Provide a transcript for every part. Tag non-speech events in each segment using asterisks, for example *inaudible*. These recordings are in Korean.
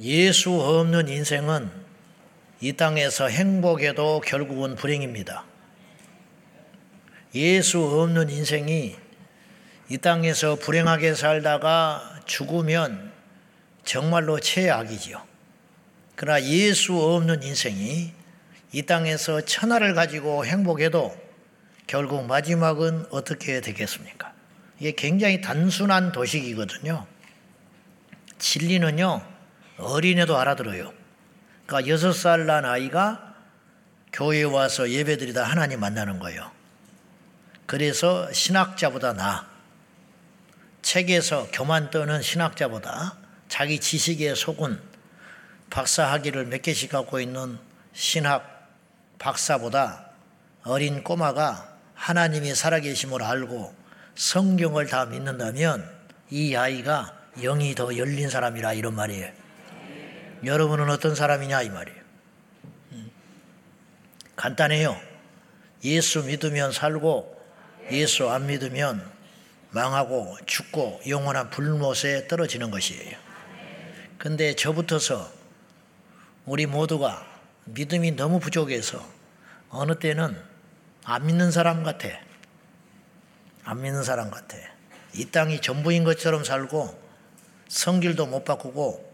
예수 없는 인생은 이 땅에서 행복해도 결국은 불행입니다. 예수 없는 인생이 이 땅에서 불행하게 살다가 죽으면 정말로 최악이지요. 그러나 예수 없는 인생이 이 땅에서 천하를 가지고 행복해도 결국 마지막은 어떻게 되겠습니까? 이게 굉장히 단순한 도식이거든요. 진리는요, 어린애도 알아들어요. 그러니까 여섯 살 난 아이가 교회에 와서 예배드리다 하나님 만나는 거예요. 그래서 신학자보다 나 책에서 교만 떠는 신학자보다 자기 지식에 속은 박사 학위를 몇 개씩 갖고 있는 신학 박사보다 어린 꼬마가 하나님이 살아계심을 알고 성경을 다 믿는다면 이 아이가 영이 더 열린 사람이라 이런 말이에요. 여러분은 어떤 사람이냐 이 말이에요. 음. 간단해요. 예수 믿으면 살고 예수 안 믿으면 망하고 죽고 영원한 불못에 떨어지는 것이에요. 근데 저부터서 우리 모두가 믿음이 너무 부족해서 어느 때는 안 믿는 사람 같아. 안 믿는 사람 같아. 이 땅이 전부인 것처럼 살고 성질도 못 바꾸고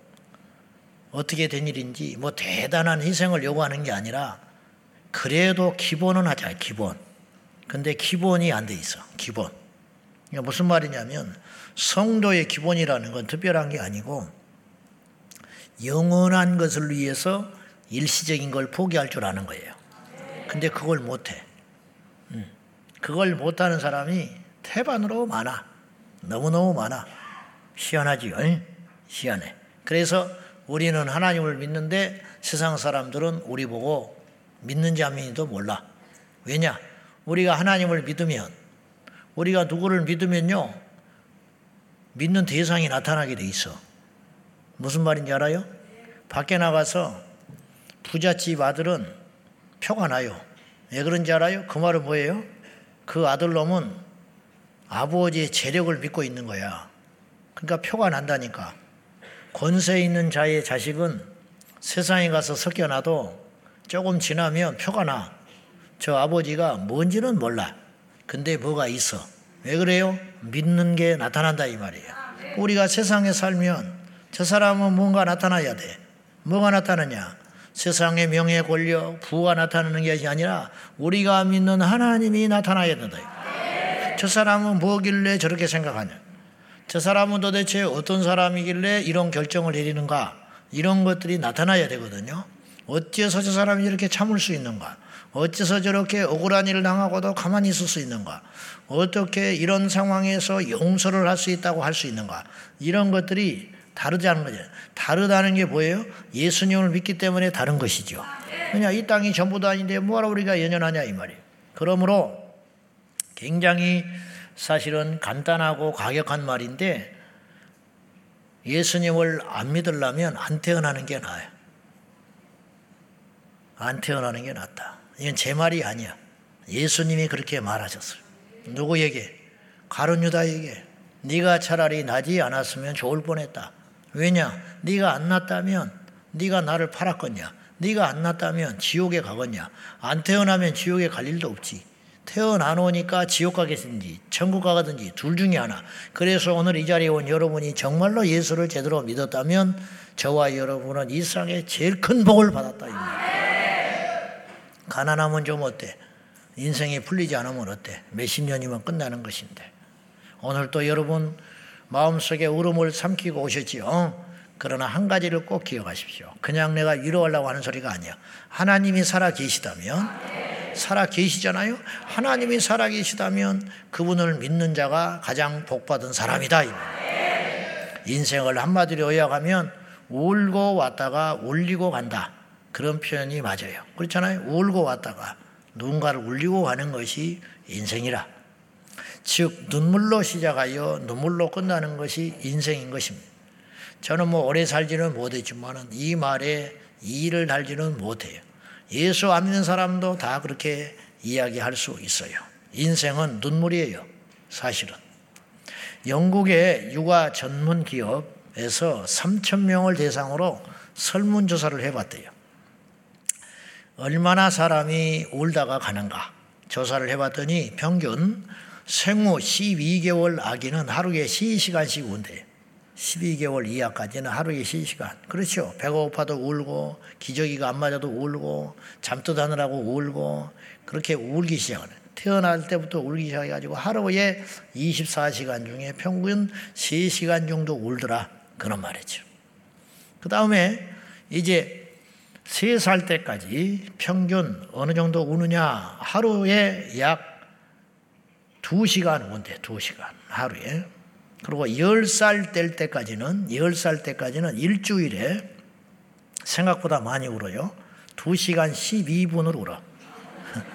어떻게 된 일인지 뭐 대단한 희생을 요구하는 게 아니라 그래도 기본은 하자, 기본. 근데 기본이 안 돼 있어, 기본. 그러니까 무슨 말이냐면 성도의 기본이라는 건 특별한 게 아니고 영원한 것을 위해서 일시적인 걸 포기할 줄 아는 거예요. 근데 그걸 못해. 음. 그걸 못하는 사람이 태반으로 많아. 너무너무 많아. 희한하지요. 희한해. 그래서 우리는 하나님을 믿는데 세상 사람들은 우리 보고 안 믿는지도 몰라. 왜냐? 우리가 하나님을 믿으면 우리가 누구를 믿으면요. 믿는 대상이 나타나게 돼 있어. 무슨 말인지 알아요? 밖에 나가서 부잣집 아들은 표가 나요. 왜 그런지 알아요? 그 말은 뭐예요? 그 아들놈은 아버지의 재력을 믿고 있는 거야. 그러니까 표가 난다니까. 권세 있는 자의 자식은 세상에 가서 섞여놔도 조금 지나면 표가 나. 저 아버지가 뭔지는 몰라. 근데 뭐가 있어. 왜 그래요? 믿는 게 나타난다 이 말이에요. 우리가 세상에 살면 저 사람은 뭔가 나타나야 돼. 뭐가 나타나냐? 세상의 명예, 권력, 부가 나타나는 것이 아니라 우리가 믿는 하나님이 나타나야 된다. 저 사람은 뭐길래 저렇게 생각하냐? 저 사람은 도대체 어떤 사람이길래 이런 결정을 내리는가? 이런 것들이 나타나야 되거든요. 어째서 저 사람이 이렇게 참을 수 있는가? 어째서 저렇게 억울한 일을 당하고도 가만히 있을 수 있는가? 어떻게 이런 상황에서 용서를 할 수 있다고 할 수 있는가? 이런 것들이 다르다는 거죠. 다르다는 게 뭐예요? 예수님을 믿기 때문에 다른 것이죠. 그냥 이 땅이 전부도 아닌데 뭐하러 우리가 연연하냐 이 말이에요. 그러므로 굉장히 사실은 간단하고 가격한 말인데 예수님을 안 믿으려면 안 태어나는 게 나아요. 안 태어나는 게 낫다. 이건 제 말이 아니야. 예수님이 그렇게 말하셨어요. 누구에게? 가룟 유다에게. 네가 차라리 나지 않았으면 좋을 뻔했다. 왜냐? 네가 안 났다면 네가 나를 팔았겠냐? 네가 안 났다면 지옥에 가겠냐? 안 태어나면 지옥에 갈 일도 없지. 태어나놓으니까 지옥 가겠든지 천국 가든지 둘 중에 하나. 그래서 오늘 이 자리에 온 여러분이 정말로 예수를 제대로 믿었다면 저와 여러분은 이 세상에 제일 큰 복을 받았다. 가난하면 좀 어때? 인생이 풀리지 않으면 어때? 몇십 년이면 끝나는 것인데. 오늘 또 여러분 마음속에 울음을 삼키고 오셨지요. 그러나 한 가지를 꼭 기억하십시오. 그냥 내가 위로하려고 하는 소리가 아니야. 하나님이 살아 계시다면 살아 계시잖아요. 하나님이 살아 계시다면 그분을 믿는 자가 가장 복받은 사람이다. 인생을 한마디로 요약하면 울고 왔다가 울리고 간다. 그런 표현이 맞아요. 그렇잖아요. 울고 왔다가 누군가를 울리고 가는 것이 인생이라. 즉 눈물로 시작하여 눈물로 끝나는 것이 인생인 것입니다. 저는 뭐 오래 살지는 못했지만 이 말에 이를 달지는 못해요. 예수 안 믿는 사람도 다 그렇게 이야기할 수 있어요. 인생은 눈물이에요. 사실은. 영국의 육아 전문 기업에서 3천 명을 대상으로 설문조사를 해봤대요. 얼마나 사람이 울다가 가는가 조사를 해봤더니 평균 생후 12개월 아기는 하루에 12시간씩 운대요. 12개월 이하까지는 하루에 12시간. 그렇죠. 배가 고파도 울고, 기저귀가 안 맞아도 울고, 잠도 자느라고 울고, 그렇게 울기 시작하는. 태어날 때부터 울기 시작해가지고 하루에 24시간 중에 평균 3시간 정도 울더라. 그런 말이죠. 그 다음에 이제 3살 때까지 평균 어느 정도 우느냐. 하루에 약 2시간 운대, 2시간. 하루에. 그리고 10살 될 때까지는, 10살 때까지는 일주일에 생각보다 많이 울어요. 2시간 12분을 울어.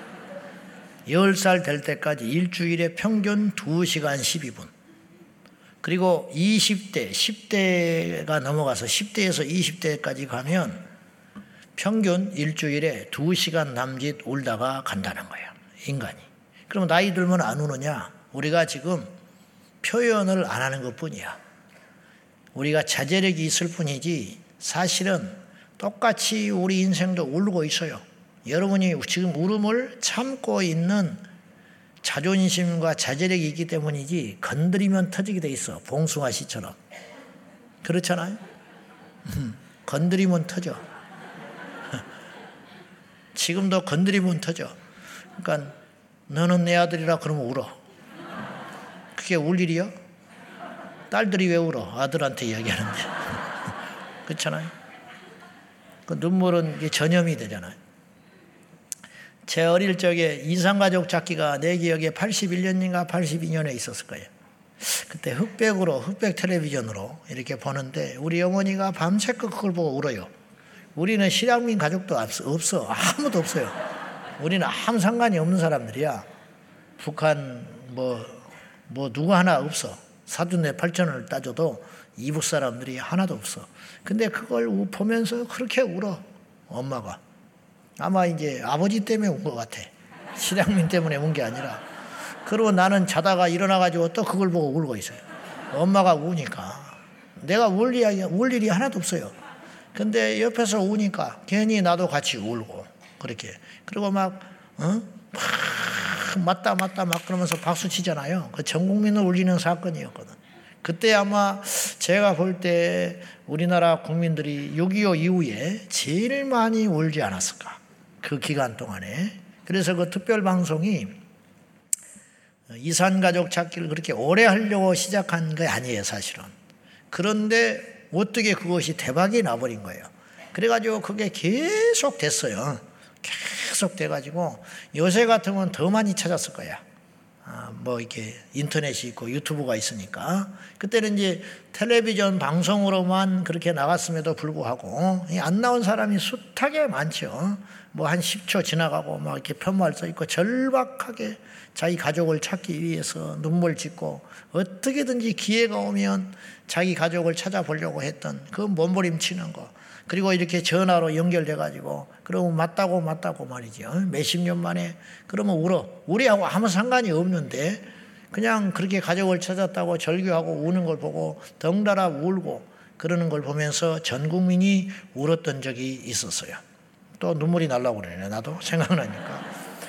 *laughs* 10살 될 때까지 일주일에 평균 2시간 12분. 그리고 20대, 10대가 넘어가서 10대에서 20대까지 가면 평균 일주일에 2시간 남짓 울다가 간다는 거예요. 인간이. 그럼 나이 들면 안 우느냐? 우리가 지금 표현을 안 하는 것 뿐이야. 우리가 자제력이 있을 뿐이지 사실은 똑같이 우리 인생도 울고 있어요. 여러분이 지금 울음을 참고 있는 자존심과 자제력이 있기 때문이지 건드리면 터지게 돼 있어. 봉숭아 씨처럼. 그렇잖아요? 건드리면 터져. *laughs* 지금도 건드리면 터져. 그러니까 너는 내 아들이라 그러면 울어. 그게 울 일이요? 딸들이 왜 울어? 아들한테 이야기하는데. 그렇잖아요? 그 눈물은 전염이 되잖아요. 제 어릴 적에 이상가족 찾기가 내 기억에 81년인가 82년에 있었을 거예요. 그때 흑백으로, 흑백 텔레비전으로 이렇게 보는데 우리 어머니가 밤새껏 그걸 보고 울어요. 우리는 실향민 가족도 없어. 아무도 없어요. 우리는 아무 상관이 없는 사람들이야. 북한 뭐, 뭐 누구 하나 없어. 사돈네 팔천을 따져도 이북 사람들이 하나도 없어. 근데 그걸 보면서 그렇게 울어. 엄마가. 아마 이제 아버지 때문에 운 것 같아. 실향민 때문에 운 게 아니라. 그리고 나는 자다가 일어나가지고 또 그걸 보고 울고 있어요. 엄마가 우니까. 내가 울 일이, 울 일이 하나도 없어요. 근데 옆에서 우니까 괜히 나도 같이 울고, 그렇게. 그리고 막, 어? 막, 맞다, 맞다, 막 그러면서 박수 치잖아요. 그 전 국민을 울리는 사건이었거든. 그때 아마 제가 볼 때 우리나라 국민들이 6.25 이후에 제일 많이 울지 않았을까. 그 기간 동안에. 그래서 그 특별 방송이 이산가족 찾기를 그렇게 오래 하려고 시작한 게 아니에요, 사실은. 그런데 어떻게 그것이 대박이 나버린 거예요. 그래가지고 그게 계속 됐어요. 계속 돼가지고 요새 같으면 더 많이 찾았을 거야. 아, 뭐 이렇게 인터넷이 있고 유튜브가 있으니까 그때는 이제 텔레비전 방송으로만 그렇게 나갔음에도 불구하고 안 나온 사람이 숱하게 많죠. 뭐 한 10초 지나가고 막 이렇게 편말 써 있고 절박하게 자기 가족을 찾기 위해서 눈물 짓고 어떻게든지 기회가 오면 자기 가족을 찾아보려고 했던 그 몸부림치는 거 그리고 이렇게 전화로 연결돼 가지고 그러면 맞다고 맞다고 말이죠. 몇십 년 만에 그러면 울어. 우리하고 아무 상관이 없는데 그냥 그렇게 가족을 찾았다고 절규하고 우는 걸 보고 덩달아 울고 그러는 걸 보면서 전 국민이 울었던 적이 있었어요. 또 눈물이 날라고 그러네. 나도 *laughs* 생각나니까.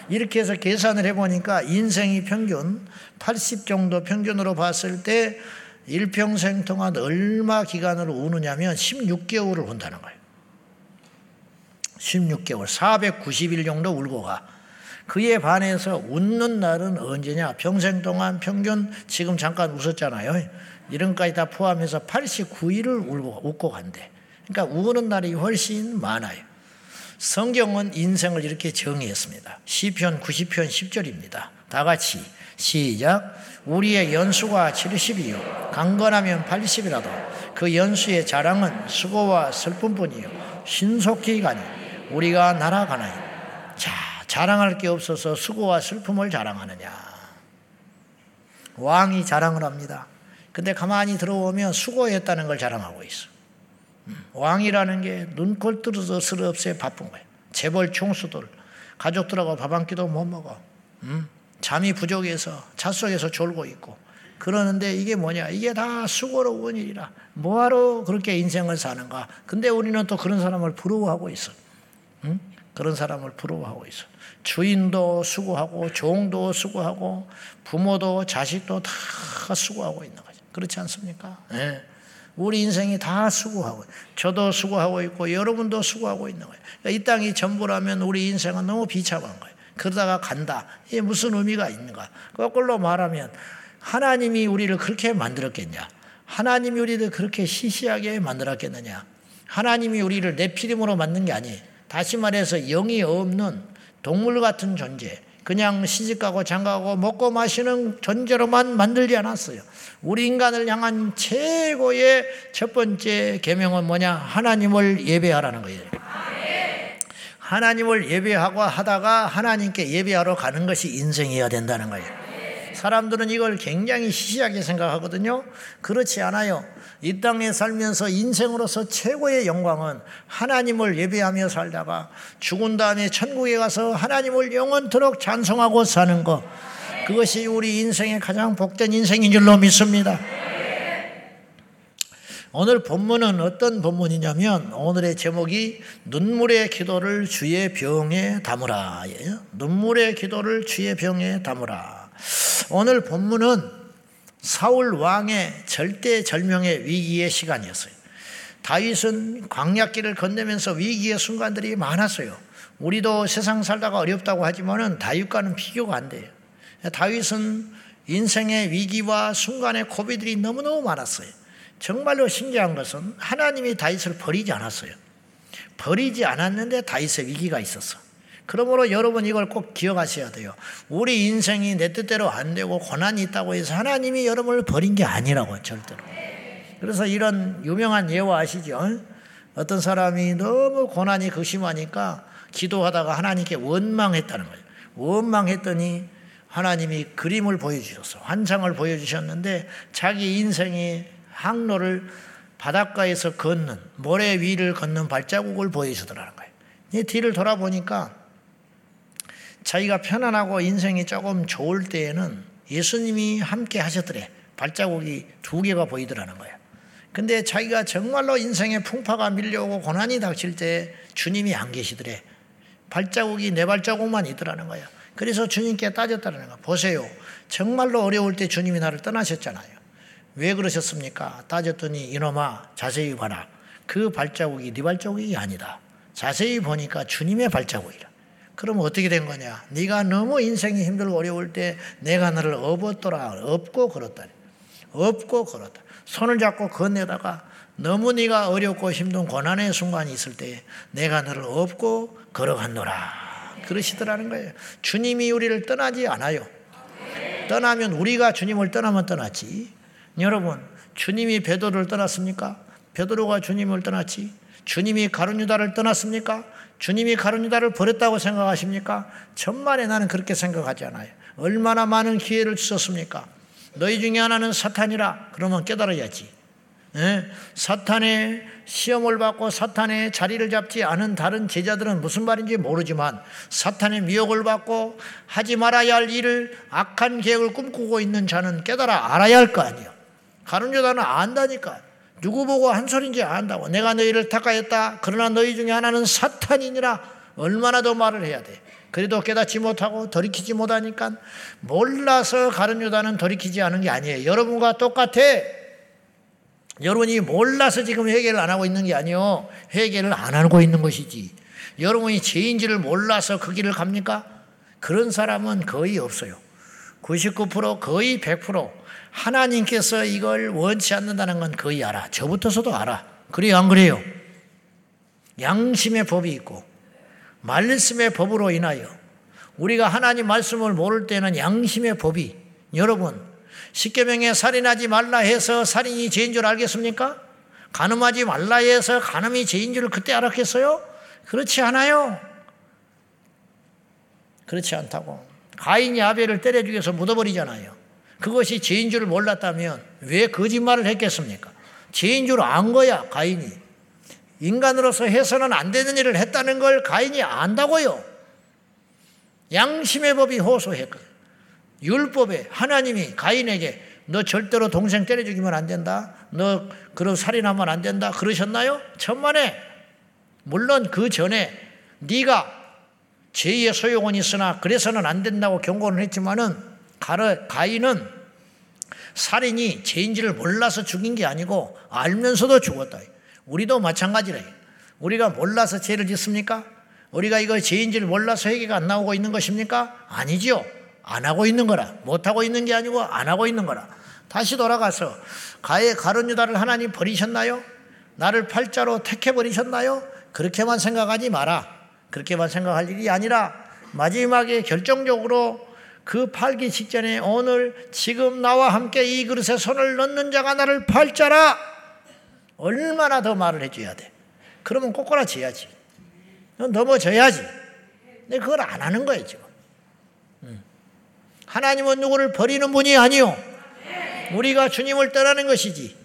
이렇게 해서 계산을 해보니까 인생이 평균 80 정도 평균으로 봤을 때 일평생 동안 얼마 기간을 우느냐면 16개월을 운다는 거예요. 16개월, 490일 정도 울고 가. 그에 반해서 웃는 날은 언제냐? 평생 동안 평균 지금 잠깐 웃었잖아요. 이런까지 다 포함해서 89일을 울고, 웃고 간대. 그러니까 우는 날이 훨씬 많아요. 성경은 인생을 이렇게 정의했습니다. 시편 90편 10절입니다. 다 같이 시작. 우리의 연수가 70이요. 강건하면 80이라도 그 연수의 자랑은 수고와 슬픔뿐이요. 신속히 가니 우리가 날아가나요. 자, 자랑할 게 없어서 수고와 슬픔을 자랑하느냐. 왕이 자랑을 합니다. 근데 가만히 들어오면 수고했다는 걸 자랑하고 있어. 음, 왕이라는 게 눈꼴 뚫어서 스럽세 바쁜 거예요. 재벌 총수들, 가족들하고 밥 한 끼도 못 먹어. 음? 잠이 부족해서 차 속에서 졸고 있고 그러는데 이게 뭐냐? 이게 다 수고로운 일이라. 뭐하러 그렇게 인생을 사는가? 근데 우리는 또 그런 사람을 부러워하고 있어. 응? 그런 사람을 부러워하고 있어. 주인도 수고하고 종도 수고하고 부모도 자식도 다 수고하고 있는 거죠. 그렇지 않습니까? 네. 우리 인생이 다 수고하고 저도 수고하고 있고 여러분도 수고하고 있는 거예요. 그러니까 이 땅이 전부라면 우리 인생은 너무 비참한 거예요. 그러다가 간다. 이게 무슨 의미가 있는가? 거꾸로 말하면 하나님이 우리를 그렇게 만들었겠냐? 하나님이 우리를 그렇게 시시하게 만들었겠느냐? 하나님이 우리를 내 피림으로 만든 게 아니에요. 다시 말해서 영이 없는 동물 같은 존재, 그냥 시집가고 장가고 먹고 마시는 존재로만 만들지 않았어요. 우리 인간을 향한 최고의 첫 번째 계명은 뭐냐? 하나님을 예배하라는 거예요. 하나님을 예배하고 하다가 하나님께 예배하러 가는 것이 인생이어야 된다는 거예요. 사람들은 이걸 굉장히 시시하게 생각하거든요. 그렇지 않아요. 이 땅에 살면서 인생으로서 최고의 영광은 하나님을 예배하며 살다가 죽은 다음에 천국에 가서 하나님을 영원토록 찬송하고 사는 것. 그것이 우리 인생의 가장 복된 인생인 줄로 믿습니다. 오늘 본문은 어떤 본문이냐면 오늘의 제목이 눈물의 기도를 주의 병에 담으라. 눈물의 기도를 주의 병에 담으라. 오늘 본문은 사울 왕의 절대 절명의 위기의 시간이었어요. 다윗은 광약길을 건너면서 위기의 순간들이 많았어요. 우리도 세상 살다가 어렵다고 하지만은 다윗과는 비교가 안 돼요. 다윗은 인생의 위기와 순간의 고비들이 너무너무 많았어요. 정말로 신기한 것은 하나님이 다윗을 버리지 않았어요. 버리지 않았는데 다윗의 위기가 있었어. 그러므로 여러분 이걸 꼭 기억하셔야 돼요. 우리 인생이 내 뜻대로 안 되고 고난이 있다고 해서 하나님이 여러분을 버린 게 아니라고 절대로. 그래서 이런 유명한 예화 아시죠? 어떤 사람이 너무 고난이 극심하니까 기도하다가 하나님께 원망했다는 거예요. 원망했더니 하나님이 그림을 보여주셨어. 환상을 보여주셨는데 자기 인생이 항로를 바닷가에서 걷는 모래 위를 걷는 발자국을 보여주더라는 거예요. 이 뒤를 돌아보니까 자기가 편안하고 인생이 조금 좋을 때에는 예수님이 함께 하셨더래. 발자국이 두 개가 보이더라는 거예요. 근데 자기가 정말로 인생의 풍파가 밀려오고 고난이 닥칠 때 주님이 안 계시더래. 발자국이 내 발자국만 있더라는 거예요. 그래서 주님께 따졌다는 거. 보세요. 정말로 어려울 때 주님이 나를 떠나셨잖아요. 왜 그러셨습니까? 따졌더니 이놈아 자세히 봐라. 그 발자국이 네 발자국이 아니다. 자세히 보니까 주님의 발자국이라. 그럼 어떻게 된 거냐? 네가 너무 인생이 힘들고 어려울 때 내가 너를 업었더라. 업고 걸었다. 업고 걸었다. 손을 잡고 건네다가 너무 네가 어렵고 힘든 고난의 순간이 있을 때 내가 너를 업고 걸어간노라. 그러시더라는 거예요. 주님이 우리를 떠나지 않아요. 떠나면 우리가 주님을 떠나면 떠났지. 여러분, 주님이 베드로를 떠났습니까? 베드로가 주님을 떠났지. 주님이 가룟유다를 떠났습니까? 주님이 가룟유다를 버렸다고 생각하십니까? 천만에 나는 그렇게 생각하지 않아요. 얼마나 많은 기회를 주셨습니까? 너희 중에 하나는 사탄이라 그러면 깨달아야지. 예? 사탄의 시험을 받고 사탄의 자리를 잡지 않은 다른 제자들은 무슨 말인지 모르지만 사탄의 미혹을 받고 하지 말아야 할 일을 악한 계획을 꿈꾸고 있는 자는 깨달아 알아야 할 거 아니에요. 가룟 유다는 안다니까. 누구 보고 한 소린지 안다고. 내가 너희를 탁하였다. 그러나 너희 중에 하나는 사탄이니라. 얼마나 더 말을 해야 돼. 그래도 깨닫지 못하고 돌이키지 못하니까 몰라서 가룟 유다는 돌이키지 않은 게 아니에요. 여러분과 똑같아. 여러분이 몰라서 지금 회개를 안 하고 있는 게 아니요. 회개를 안 하고 있는 것이지. 여러분이 죄인지를 몰라서 그 길을 갑니까? 그런 사람은 거의 없어요. 99% 거의 100% 하나님께서 이걸 원치 않는다는 건 거의 알아. 저부터서도 알아. 그래요, 안 그래요? 양심의 법이 있고, 말씀의 법으로 인하여, 우리가 하나님 말씀을 모를 때는 양심의 법이, 여러분, 십계명에 살인하지 말라 해서 살인이 죄인 줄 알겠습니까? 간음하지 말라 해서 간음이 죄인 줄 그때 알았겠어요? 그렇지 않아요. 그렇지 않다고. 가인이 아벨을 때려 죽여서 묻어버리잖아요. 그것이 죄인 줄 몰랐다면 왜 거짓말을 했겠습니까? 죄인 줄 안 거야, 가인이. 인간으로서 해서는 안 되는 일을 했다는 걸 가인이 안다고요. 양심의 법이 호소했거든. 율법에 하나님이 가인에게 너 절대로 동생 때려 죽이면 안 된다. 너 그런 살인하면 안 된다. 그러셨나요? 천만에 물론 그 전에 네가 죄의 소용은 있으나 그래서는 안 된다고 경고를 했지만은 가인은 살인이 죄인지를 몰라서 죽인 게 아니고 알면서도 죽었다. 우리도 마찬가지래. 우리가 몰라서 죄를 짓습니까? 우리가 이거 죄인지를 몰라서 회개가 안 나오고 있는 것입니까? 아니지요. 안 하고 있는 거라. 못 하고 있는 게 아니고 안 하고 있는 거라. 다시 돌아가서 가의 가론 유다를 하나님 버리셨나요? 나를 팔자로 택해 버리셨나요? 그렇게만 생각하지 마라. 그렇게만 생각할 일이 아니라 마지막에 결정적으로 그 팔기 직전에 오늘 지금 나와 함께 이 그릇에 손을 넣는 자가 나를 팔자라 얼마나 더 말을 해줘야 돼. 그러면 꼬꼬라져야지. 넘어져야지. 근데 그걸 안 하는 거예요, 지금. 하나님은 누구를 버리는 분이 아니요. 우리가 주님을 떠나는 것이지.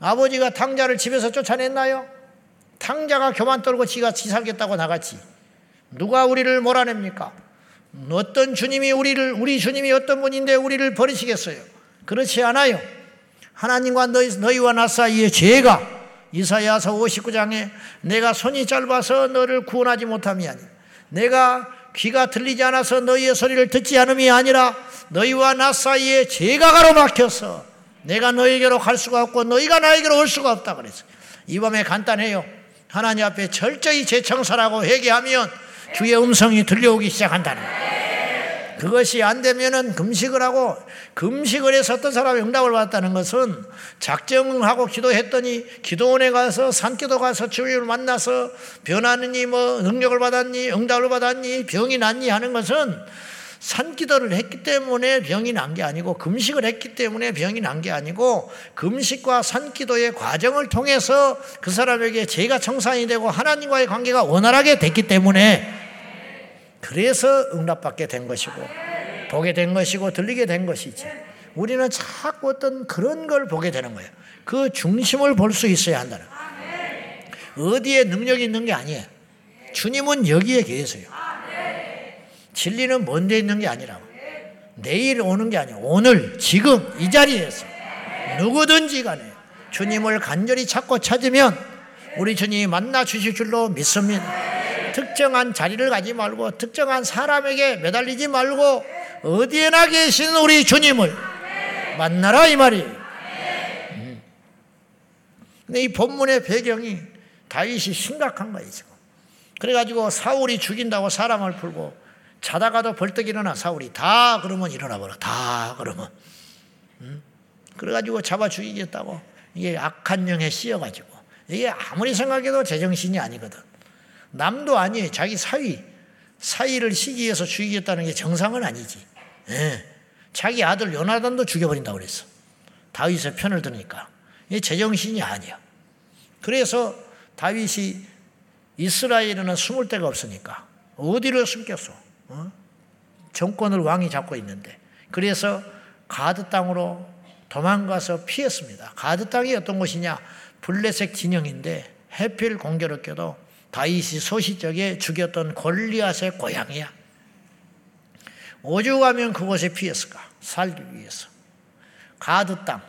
아버지가 탕자를 집에서 쫓아냈나요? 탕자가 교만 떨고 지가 지 살겠다고 나갔지. 누가 우리를 몰아냅니까? 어떤 주님이 우리를, 우리 주님이 어떤 분인데 우리를 버리시겠어요? 그렇지 않아요. 하나님과 너희, 너희와 나 사이의 죄가 이사야서 59장에 내가 손이 짧아서 너를 구원하지 못함이 아니 내가 귀가 들리지 않아서 너희의 소리를 듣지 않음이 아니라 너희와 나 사이에 죄가 가로막혀서 내가 너희에게로 갈 수가 없고 너희가 나에게로 올 수가 없다 그랬어요. 이 밤에 간단해요. 하나님 앞에 철저히 재청사라고 회개하면 주의 음성이 들려오기 시작한다는 거예요. 그것이 안 되면은 금식을 하고 금식을 해서 어떤 사람이 응답을 받았다는 것은 작정하고 기도했더니 기도원에 가서 산기도 가서 주님을 만나서 변하느니 뭐 능력을 받았니 응답을 받았니 병이 낫니 하는 것은 산기도를 했기 때문에 병이 난 게 아니고 금식을 했기 때문에 병이 난 게 아니고 금식과 산기도의 과정을 통해서 그 사람에게 죄가 청산이 되고 하나님과의 관계가 원활하게 됐기 때문에 그래서 응답받게 된 것이고 보게 된 것이고 들리게 된 것이지. 우리는 자꾸 어떤 그런 걸 보게 되는 거예요. 그 중심을 볼 수 있어야 한다는 어디에 능력이 있는 게 아니에요. 주님은 여기에 계세요. 진리는 먼데 있는 게 아니라고. 내일 오는 게 아니에요. 오늘, 지금, 이 자리에서 누구든지 간에 주님을 간절히 찾고 찾으면 우리 주님이 만나 주실 줄로 믿습니다. 특정한 자리를 가지 말고 특정한 사람에게 매달리지 말고 어디에나 계신 우리 주님을 만나라 이 말이. 음. 근데 이 본문의 배경이 다윗이 심각한 거예요. 그래가지고 사울이 죽인다고 사람을 풀고 자다가도 벌떡 일어나 사울이 다 그러면 일어나 버려 다 그러면. 음? 그래가지고 잡아 죽이겠다고 이게 악한 영에 씌어가지고 이게 아무리 생각해도 제정신이 아니거든. 남도 아니에요. 자기 사위. 사위를 시기해서 죽이겠다는 게 정상은 아니지. 예. 자기 아들 요나단도 죽여버린다고 그랬어. 다윗의 편을 드니까. 이게 제정신이 아니야. 그래서 다윗이 이스라엘에는 숨을 데가 없으니까 어디로 숨겼어? 어? 정권을 왕이 잡고 있는데. 그래서 가드 땅으로 도망가서 피했습니다. 가드 땅이 어떤 곳이냐? 블레색 진영인데 해필 공교롭게도 다윗이 소시적에 죽였던 골리앗의 고향이야. 오죽하면 그곳에 피했을까? 살기 위해서. 가드 땅,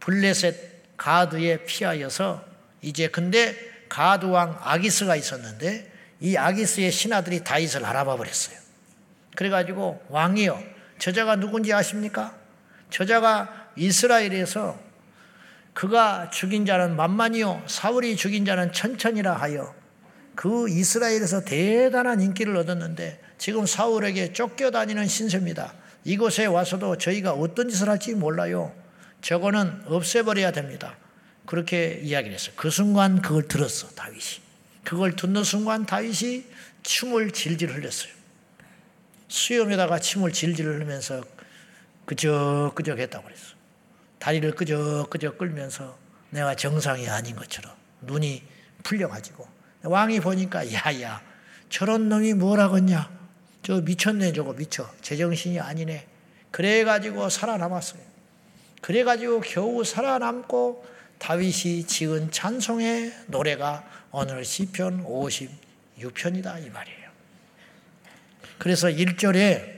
블레셋 가드에 피하여서 이제 근데 가드 왕 아기스가 있었는데 이 아기스의 신하들이 다윗을 알아봐 버렸어요. 그래가지고 왕이요. 저자가 누군지 아십니까? 저자가 이스라엘에서 그가 죽인 자는 만만이요. 사울이 죽인 자는 천천이라 하여 그 이스라엘에서 대단한 인기를 얻었는데 지금 사울에게 쫓겨다니는 신세입니다. 이곳에 와서도 저희가 어떤 짓을 할지 몰라요. 저거는 없애버려야 됩니다. 그렇게 이야기를 했어요. 그 순간 그걸 들었어, 다윗이. 그걸 듣는 순간 다윗이 춤을 질질 흘렸어요. 수염에다가 침을 질질 흘리면서 끄적끄적 했다고 그랬어. 다리를 끄적끄적 끌면서 내가 정상이 아닌 것처럼 눈이 풀려가지고 왕이 보니까 야야 저런 놈이 뭐라겠냐? 저 미쳤네 저거 미쳐. 제정신이 아니네. 그래가지고 살아남았어요. 그래가지고 겨우 살아남고 다윗이 지은 찬송의 노래가 오늘 시편 56편이다 이 말이에요 그래서 1절에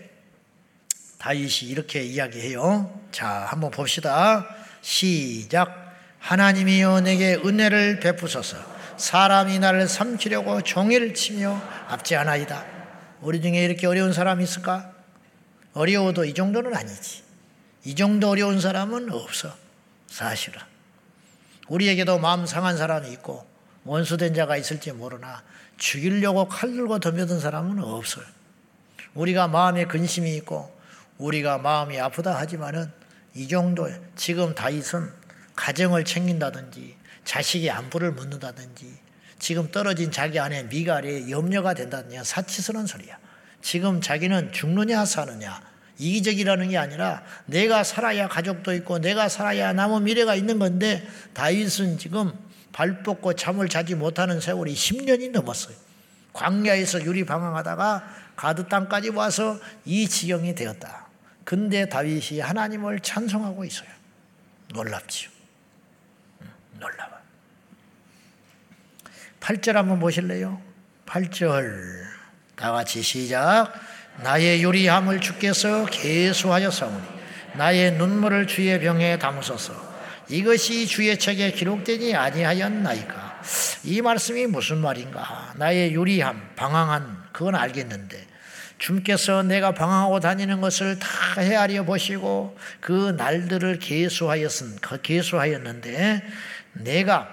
다윗이 이렇게 이야기해요. 자, 한번 봅시다. 시작. 하나님이여 내게 은혜를 베푸소서. 사람이 나를 삼키려고 종일 치며 앞지 않아이다. 우리 중에 이렇게 어려운 사람 있을까? 어려워도 이 정도는 아니지. 이 정도 어려운 사람은 없어. 사실은. 우리에게도 마음 상한 사람이 있고 원수된 자가 있을지 모르나 죽이려고 칼 들고 덤벼든 사람은 없어요. 우리가 마음에 근심이 있고 우리가 마음이 아프다 하지만은 이 정도 지금 다윗은 가정을 챙긴다든지 자식이 안부를 묻는다든지 지금 떨어진 자기 안에 미갈이 염려가 된다느냐 사치스러운 소리야. 지금 자기는 죽느냐 사느냐 이기적이라는 게 아니라 내가 살아야 가족도 있고 내가 살아야 남은 미래가 있는 건데 다윗은 지금 발 뻗고 잠을 자지 못하는 세월이 10년이 넘었어요. 광야에서 유리방황하다가 가드 땅까지 와서 이 지경이 되었다. 근데 다윗이 하나님을 찬송하고 있어요. 놀랍지요. 놀라워. 8절 한번 보실래요? 8절. 다 같이 시작. 나의 유리함을 주께서 계수하였사오니 나의 눈물을 주의 병에 담으소서. 이것이 주의 책에 기록되지 아니하였나이까. 이 말씀이 무슨 말인가? 나의 유리함, 방황한 그건 알겠는데 주께서 내가 방황하고 다니는 것을 다 헤아려 보시고 그 날들을 계수하였은 계수하였는데 내가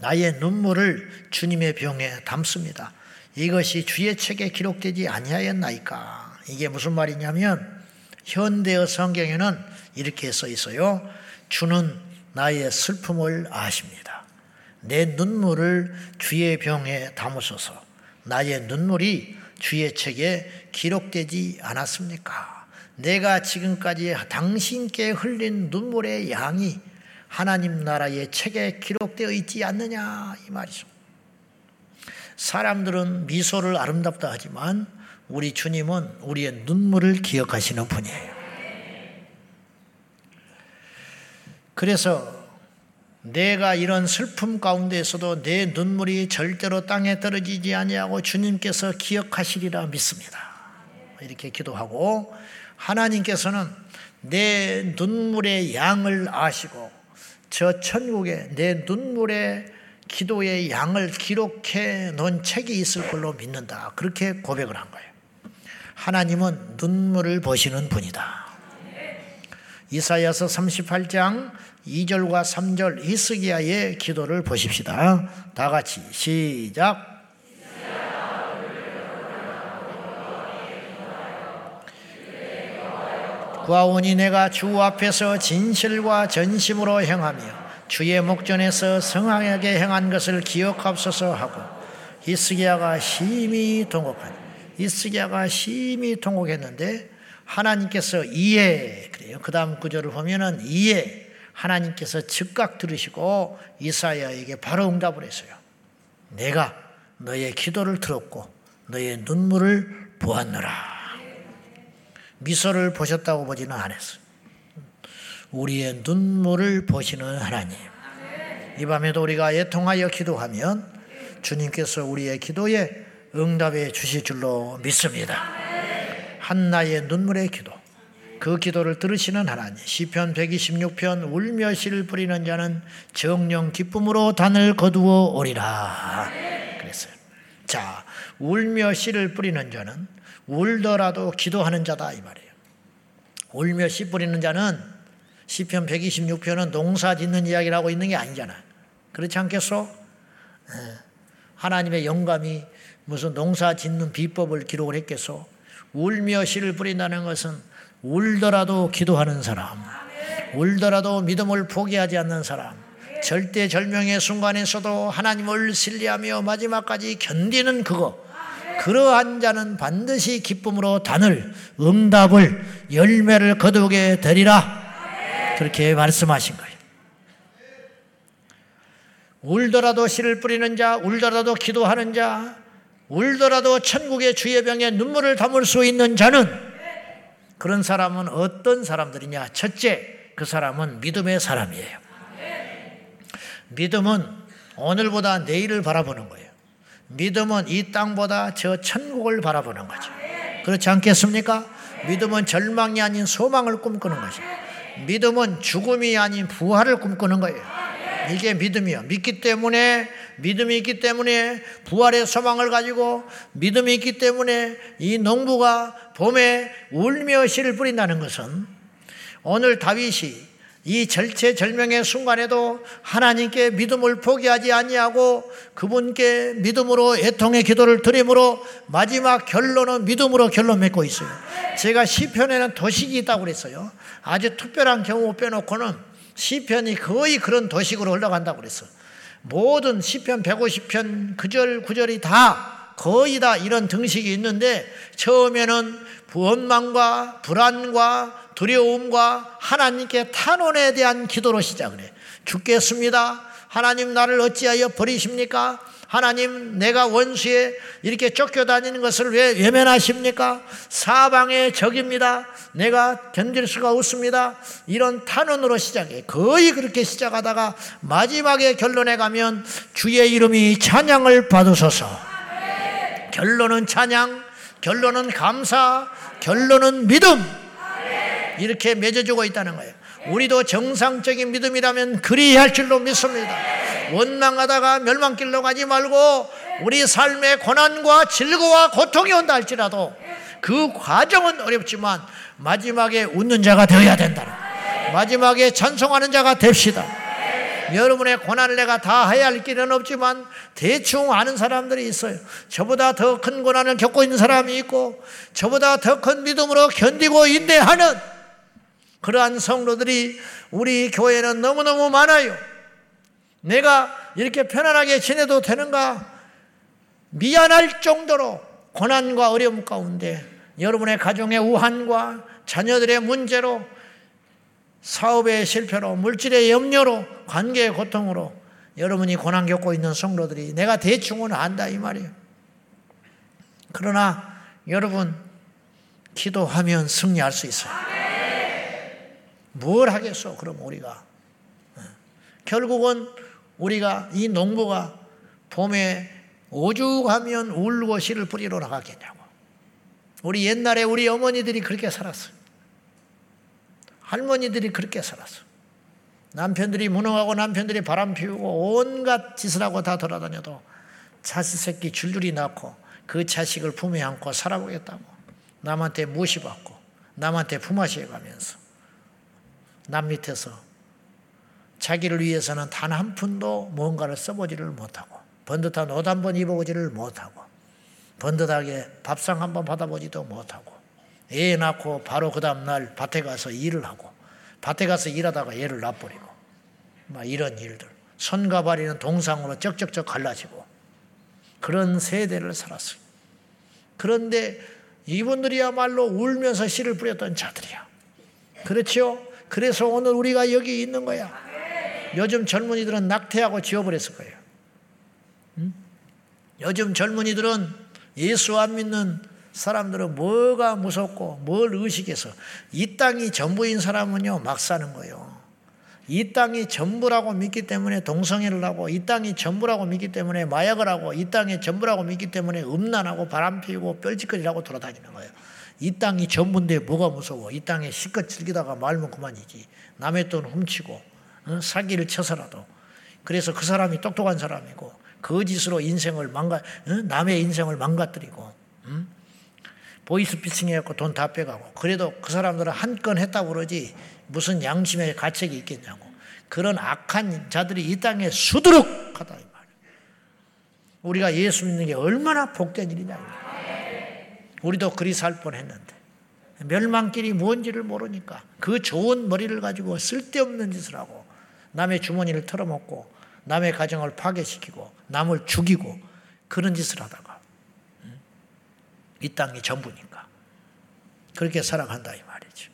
나의 눈물을 주님의 병에 담습니다. 이것이 주의 책에 기록되지 아니하였나이까. 이게 무슨 말이냐면 현대어 성경에는 이렇게 써 있어요. 주는 나의 슬픔을 아십니다. 내 눈물을 주의 병에 담으소서. 나의 눈물이 주의 책에 기록되지 않았습니까? 내가 지금까지 당신께 흘린 눈물의 양이 하나님 나라의 책에 기록되어 있지 않느냐 이 말이죠. 사람들은 미소를 아름답다 하지만 우리 주님은 우리의 눈물을 기억하시는 분이에요. 그래서 내가 이런 슬픔 가운데에서도 내 눈물이 절대로 땅에 떨어지지 아니하고 주님께서 기억하시리라 믿습니다. 이렇게 기도하고 하나님께서는 내 눈물의 양을 아시고 저 천국에 내 눈물의 기도의 양을 기록해 놓은 책이 있을 걸로 믿는다. 그렇게 고백을 한 거예요. 하나님은 눈물을 보시는 분이다. 이사야서 38장 2절과 3절 히스기야의 기도를 보십시다. 다 같이 시작. 구하오니 내가 주 앞에서 진실과 전심으로 행하며 주의 목전에서 성황하게 행한 것을 기억하소서 하고 히스기야가 심히 통곡하니 히스기야가 심히 통곡했는데 하나님께서 이해 그래요. 그 다음 구절을 보면은 이해 하나님께서 즉각 들으시고 이사야에게 바로 응답을 했어요. 내가 너의 기도를 들었고 너의 눈물을 보았노라. 미소를 보셨다고 보지는 않았어요. 우리의 눈물을 보시는 하나님. 이 밤에도 우리가 애통하여 기도하면 주님께서 우리의 기도에 응답해 주실 줄로 믿습니다. 한나의 눈물의 기도. 그 기도를 들으시는 하나님. 시편 126편 울며 씨를 뿌리는 자는 정령 기쁨으로 단을 거두어 오리라. 그랬어요. 자, 울며 씨를 뿌리는 자는 울더라도 기도하는 자다 이 말이에요. 울며 씨 뿌리는 자는 시편 126편은 농사 짓는 이야기를 하고 있는 게 아니잖아. 그렇지 않겠소? 예. 하나님의 영감이 무슨 농사 짓는 비법을 기록을 했겠소? 울며 씨를 뿌린다는 것은 울더라도 기도하는 사람, 울더라도 믿음을 포기하지 않는 사람, 절대 절명의 순간에서도 하나님을 신뢰하며 마지막까지 견디는 그거, 그러한 자는 반드시 기쁨으로 단을 응답을 열매를 거두게 되리라. 그렇게 말씀하신 거예요. 울더라도 씨를 뿌리는 자, 울더라도 기도하는 자, 울더라도 천국의 주의 병에 눈물을 담을 수 있는 자는 그런 사람은 어떤 사람들이냐? 첫째, 그 사람은 믿음의 사람이에요. 믿음은 오늘보다 내일을 바라보는 거예요. 믿음은 이 땅보다 저 천국을 바라보는 거죠. 그렇지 않겠습니까? 믿음은 절망이 아닌 소망을 꿈꾸는 것이에요. 믿음은 죽음이 아닌 부활을 꿈꾸는 거예요. 이게 믿음이요. 믿기 때문에 믿음이 있기 때문에 부활의 소망을 가지고 믿음이 있기 때문에 이 농부가 봄에 울며 씨를 뿌린다는 것은 오늘 다윗이 이 절체절명의 순간에도 하나님께 믿음을 포기하지 아니하고 그분께 믿음으로 애통의 기도를 드림으로 마지막 결론은 믿음으로 결론 맺고 있어요. 제가 시편에는 도식이 있다고 그랬어요. 아주 특별한 경우 빼놓고는 시편이 거의 그런 도식으로 흘러간다고 그랬어요. 모든 시편 150편 그절 구절이 다 거의 다 이런 등식이 있는데 처음에는 원망과 불안과 두려움과 하나님께 탄원에 대한 기도로 시작을 해. 죽겠습니다. 하나님 나를 어찌하여 버리십니까? 하나님 내가 원수에 이렇게 쫓겨다니는 것을 왜 외면하십니까? 사방의 적입니다. 내가 견딜 수가 없습니다. 이런 탄원으로 시작해. 거의 그렇게 시작하다가 마지막에 결론에 가면 주의 이름이 찬양을 받으소서. 결론은 찬양, 결론은 감사, 결론은 믿음. 이렇게 맺어주고 있다는 거예요. 우리도 정상적인 믿음이라면 그리할 줄로 믿습니다. 원망하다가 멸망길로 가지 말고 우리 삶의 고난과 질고와 고통이 온다 할지라도 그 과정은 어렵지만 마지막에 웃는 자가 되어야 된다. 마지막에 찬송하는 자가 됩시다. 여러분의 고난을 내가 다 해야 할 길은 없지만 대충 아는 사람들이 있어요. 저보다 더 큰 고난을 겪고 있는 사람이 있고 저보다 더 큰 믿음으로 견디고 인내하는 그러한 성도들이 우리 교회는 너무너무 많아요. 내가 이렇게 편안하게 지내도 되는가? 미안할 정도로 고난과 어려움 가운데 여러분의 가정의 우한과 자녀들의 문제로 사업의 실패로 물질의 염려로 관계의 고통으로 여러분이 고난 겪고 있는 성도들이 내가 대충은 안다 이 말이에요. 그러나 여러분 기도하면 승리할 수 있어요. 뭘 하겠어, 그럼 우리가. 어. 결국은 우리가 이 농부가 봄에 오죽하면 울고 씨를 뿌리러 나갔겠냐고. 우리 옛날에 우리 어머니들이 그렇게 살았어요. 할머니들이 그렇게 살았어. 남편들이 무능하고 남편들이 바람 피우고 온갖 짓을 하고 다 돌아다녀도 자식 새끼 줄줄이 낳고 그 자식을 품에 안고 살아보겠다고 남한테 무시받고 남한테 품앗이 해가면서 남 밑에서 자기를 위해서는 단 한 푼도 뭔가를 써보지를 못하고 번듯한 옷 한 번 입어보지를 못하고 번듯하게 밥상 한 번 받아보지도 못하고 애 낳고 바로 그 다음날 밭에 가서 일을 하고 밭에 가서 일하다가 애를 낳버리고 막 이런 일들 손과 발이는 동상으로 쩍쩍쩍 갈라지고 그런 세대를 살았어요. 그런데 이분들이야말로 울면서 씨를 뿌렸던 자들이야. 그렇죠? 그래서 오늘 우리가 여기 있는 거야. 요즘 젊은이들은 낙태하고 지워버렸을 거예요. 응? 요즘 젊은이들은 예수 안 믿는 사람들은 뭐가 무섭고 뭘 의식해서 이 땅이 전부인 사람은요 막 사는 거예요. 이 땅이 전부라고 믿기 때문에 동성애를 하고 이 땅이 전부라고 믿기 때문에 마약을 하고 이 땅이 전부라고 믿기 때문에 음란하고 바람 피우고 뻘짓거리라고 돌아다니는 거예요. 이 땅이 전부인데 뭐가 무서워? 이 땅에 실컷 즐기다가 말면 그만이지. 남의 돈 훔치고 어? 사기를 쳐서라도. 그래서 그 사람이 똑똑한 사람이고 거짓으로 인생을 망가 어? 남의 인생을 망가뜨리고 음? 보이스피싱 해갖고 돈 다 빼가고 그래도 그 사람들은 한 건 했다고 그러지 무슨 양심의 가책이 있겠냐고 그런 악한 자들이 이 땅에 수두룩하다. 우리가 예수 믿는 게 얼마나 복된 일이냐. 우리도 그리 살 뻔했는데 멸망길이 뭔지를 모르니까 그 좋은 머리를 가지고 쓸데없는 짓을 하고 남의 주머니를 털어먹고 남의 가정을 파괴시키고 남을 죽이고 그런 짓을 하다가 이 땅이 전부니까 그렇게 살아간다 이 말이죠.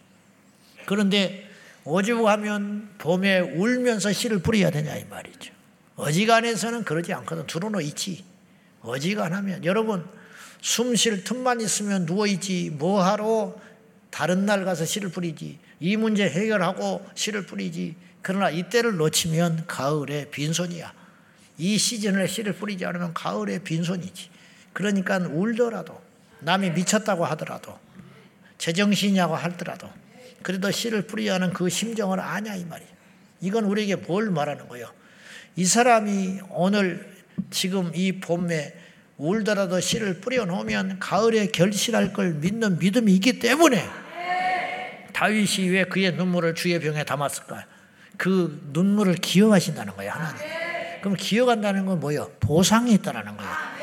그런데 오죽하면 봄에 울면서 씨를 뿌려야 되냐 이 말이죠. 어지간해서는 그러지 않거든. 두루노 있지. 어지간하면 여러분 숨 쉴 틈만 있으면 누워있지. 뭐하러? 다른 날 가서 씨를 뿌리지. 이 문제 해결하고 씨를 뿌리지. 그러나 이때를 놓치면 가을에 빈손이야. 이 시즌에 씨를 뿌리지 않으면 가을에 빈손이지. 그러니까 울더라도 남이 미쳤다고 하더라도 제정신이냐고 하더라도 그래도 씨를 하는 그 심정을 아냐 이 말이에요. 이건 우리에게 뭘 말하는 거예요? 이 사람이 오늘 지금 이 봄에 울더라도 씨를 뿌려 놓으면 가을에 결실할 걸 믿는 믿음이 있기 때문에 다윗이 왜 그의 눈물을 주의 병에 담았을까? 그 눈물을 기억하신다는 거예요, 하나님. 그럼 기억한다는 건 뭐예요? 보상이 있다는 거예요.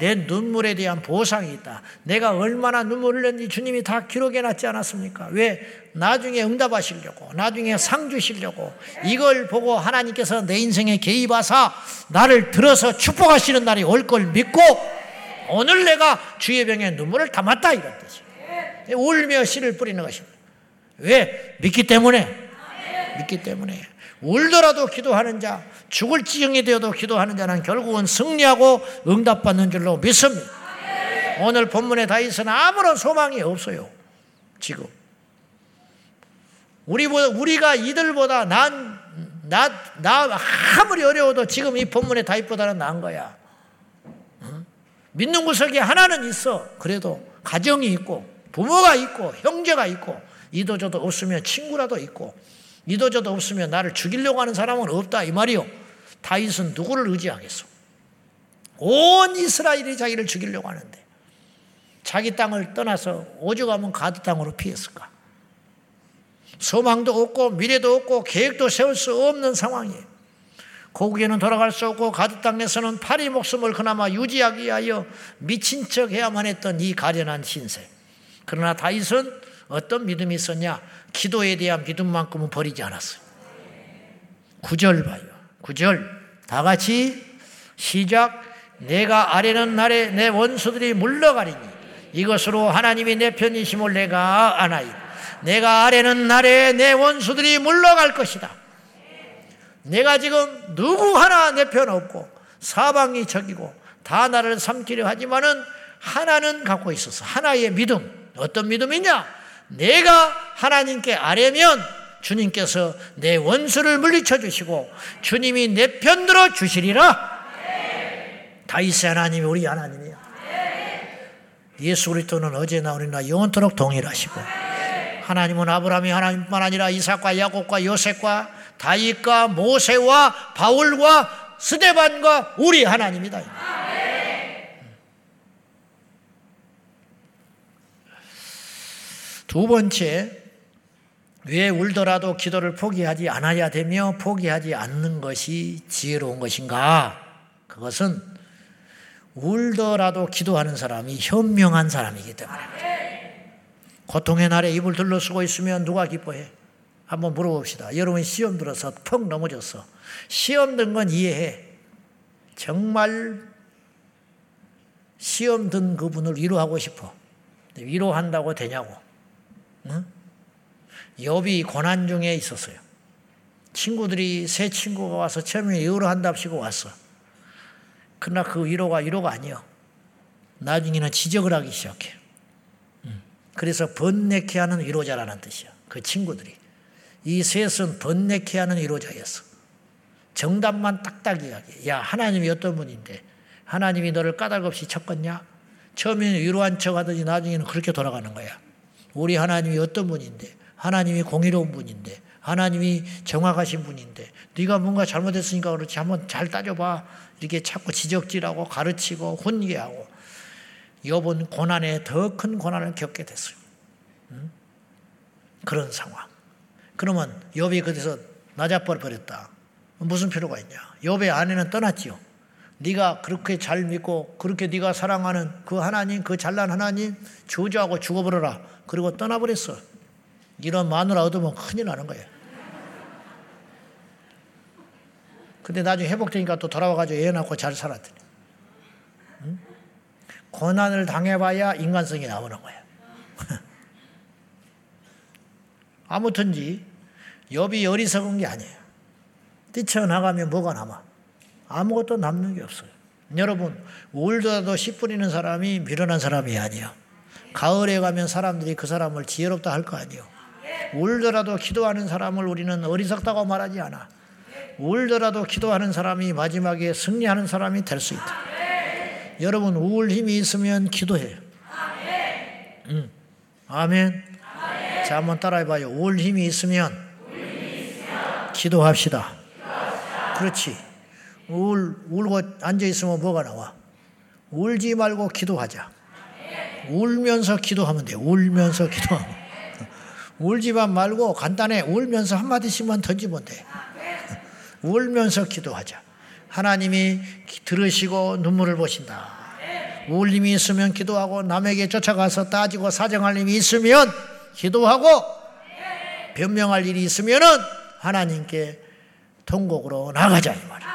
내 눈물에 대한 보상이 있다. 내가 얼마나 눈물을 흘렸는지 주님이 다 기록해 놨지 않았습니까? 왜? 나중에 응답하시려고, 나중에 상 주시려고, 이걸 보고 하나님께서 내 인생에 개입하사 나를 들어서 축복하시는 날이 올 걸 믿고, 오늘 내가 주의 병에 눈물을 담았다. 이런 뜻이에요. 울며 씨를 뿌리는 것입니다. 왜? 믿기 때문에. 믿기 때문에. 울더라도 기도하는 자, 죽을 지경이 되어도 기도하는 자는 결국은 승리하고 응답받는 줄로 믿습니다. 오늘 본문의 다윗은 아무런 소망이 없어요. 지금. 우리보다, 우리가 이들보다 난, 나, 나 아무리 어려워도 지금 이 본문의 다윗보다는 나은 거야. 응? 믿는 구석이 하나는 있어. 그래도 가정이 있고, 부모가 있고, 형제가 있고, 이도저도 없으면 친구라도 있고, 이도저도 없으면 나를 죽이려고 하는 사람은 없다. 이 말이요. 다윗은 누구를 의지하겠어? 온 이스라엘이 자기를 죽이려고 하는데 자기 땅을 떠나서 오죽하면 가드 땅으로 피했을까? 소망도 없고 미래도 없고 계획도 세울 수 없는 상황이에요. 고국에는 돌아갈 수 없고 가드 땅에서는 파리 목숨을 그나마 유지하기 위하여 미친 척 해야만 했던 이 가련한 신세. 그러나 다윗은 어떤 믿음이 있었냐? 기도에 대한 믿음만큼은 버리지 않았어요. 구절 봐요. 9절 다 같이 시작 내가 아래는 날에 내 원수들이 물러가리니 이것으로 하나님이 내 편이심을 내가 아나이 내가 아래는 날에 내 원수들이 물러갈 것이다 내가 지금 누구 하나 내 편 없고 사방이 적이고 다 나를 삼키려 하지만은 하나는 갖고 있었어 하나의 믿음 어떤 믿음이냐 내가 하나님께 아래면 주님께서 내 원수를 물리쳐 주시고 주님이 내 편 들어 주시리라. 네. 다윗의 하나님이 우리 하나님이야. 네. 예수 그리스도는 어제나 오늘나 영원토록 동일하시고 네. 하나님은 아브라함이 하나님뿐만 아니라 이삭과 야곱과 요셉과 다윗과 모세와 바울과 스데반과 우리 하나님이다. 두 번째 왜 울더라도 기도를 포기하지 않아야 되며 포기하지 않는 것이 지혜로운 것인가? 그것은 울더라도 기도하는 사람이 현명한 사람이기 때문에 고통의 날에 입을 둘러쓰고 있으면 누가 기뻐해? 한번 물어봅시다. 여러분 시험 들어서 펑 넘어졌어. 시험 든 건 이해해. 정말 시험 든 그분을 위로하고 싶어. 위로한다고 되냐고. 응? 욥이 고난 중에 있었어요. 친구들이 새 친구가 와서 처음에 위로한답시고 왔어. 그러나 그 위로가 위로가 아니요. 나중에는 지적을 하기 시작해. 음. 그래서 번뇌케 하는 위로자라는 뜻이야. 그 친구들이. 이 셋은 번뇌케 하는 위로자였어. 정답만 딱딱 이야기. 야, 하나님이 어떤 분인데? 하나님이 너를 까닭 없이 쳤겠냐? 처음에는 위로한 척 하더니 나중에는 그렇게 돌아가는 거야. 우리 하나님이 어떤 분인데? 하나님이 공의로운 분인데 하나님이 정확하신 분인데 네가 뭔가 잘못했으니까 그렇지 한번 잘 따져봐 이렇게 자꾸 지적질하고 가르치고 훈계하고 여본 고난에 더 큰 고난을 겪게 됐어요. 응? 그런 상황. 그러면 욥이 그래서 나자버려 버렸다. 무슨 필요가 있냐? 욥의 아내는 떠났지요. 네가 그렇게 잘 믿고 그렇게 네가 사랑하는 그 하나님, 그 잘난 하나님 저주하고 죽어버려라. 그리고 떠나버렸어. 이런 마누라 얻으면 큰일 나는 거예요. 근데 나중에 회복되니까 또 돌아와가지고 애 낳고 잘 살았더니. 응? 고난을 당해봐야 인간성이 나오는 거예요. *laughs* 아무튼지 엽이 어리석은 게 아니에요. 뛰쳐나가면 뭐가 남아? 아무것도 남는 게 없어요. 여러분 울더라도 씨 뿌리는 사람이 미련한 사람이 아니에요. 가을에 가면 사람들이 그 사람을 지혜롭다 할 거 아니에요. 울더라도 기도하는 사람을 우리는 어리석다고 말하지 않아. 울더라도 기도하는 사람이 마지막에 승리하는 사람이 될 수 있다. 여러분 우울 힘이 있으면 기도해요. 응. 아멘. 자, 한번 따라해봐요. 울 힘이 있으면 기도합시다. 그렇지. 울, 울고 앉아 있으면 뭐가 나와? 울지 말고 기도하자. 울면서 기도하면 돼. 울면서 기도하면. 울지만 말고 간단해. 울면서 한마디씩만 던지면 돼. 울면서 기도하자. 하나님이 들으시고 눈물을 보신다. 울림이 있으면 기도하고 남에게 쫓아가서 따지고 사정할 일이 있으면 기도하고 변명할 일이 있으면은 하나님께 통곡으로 나가자 이 말이야.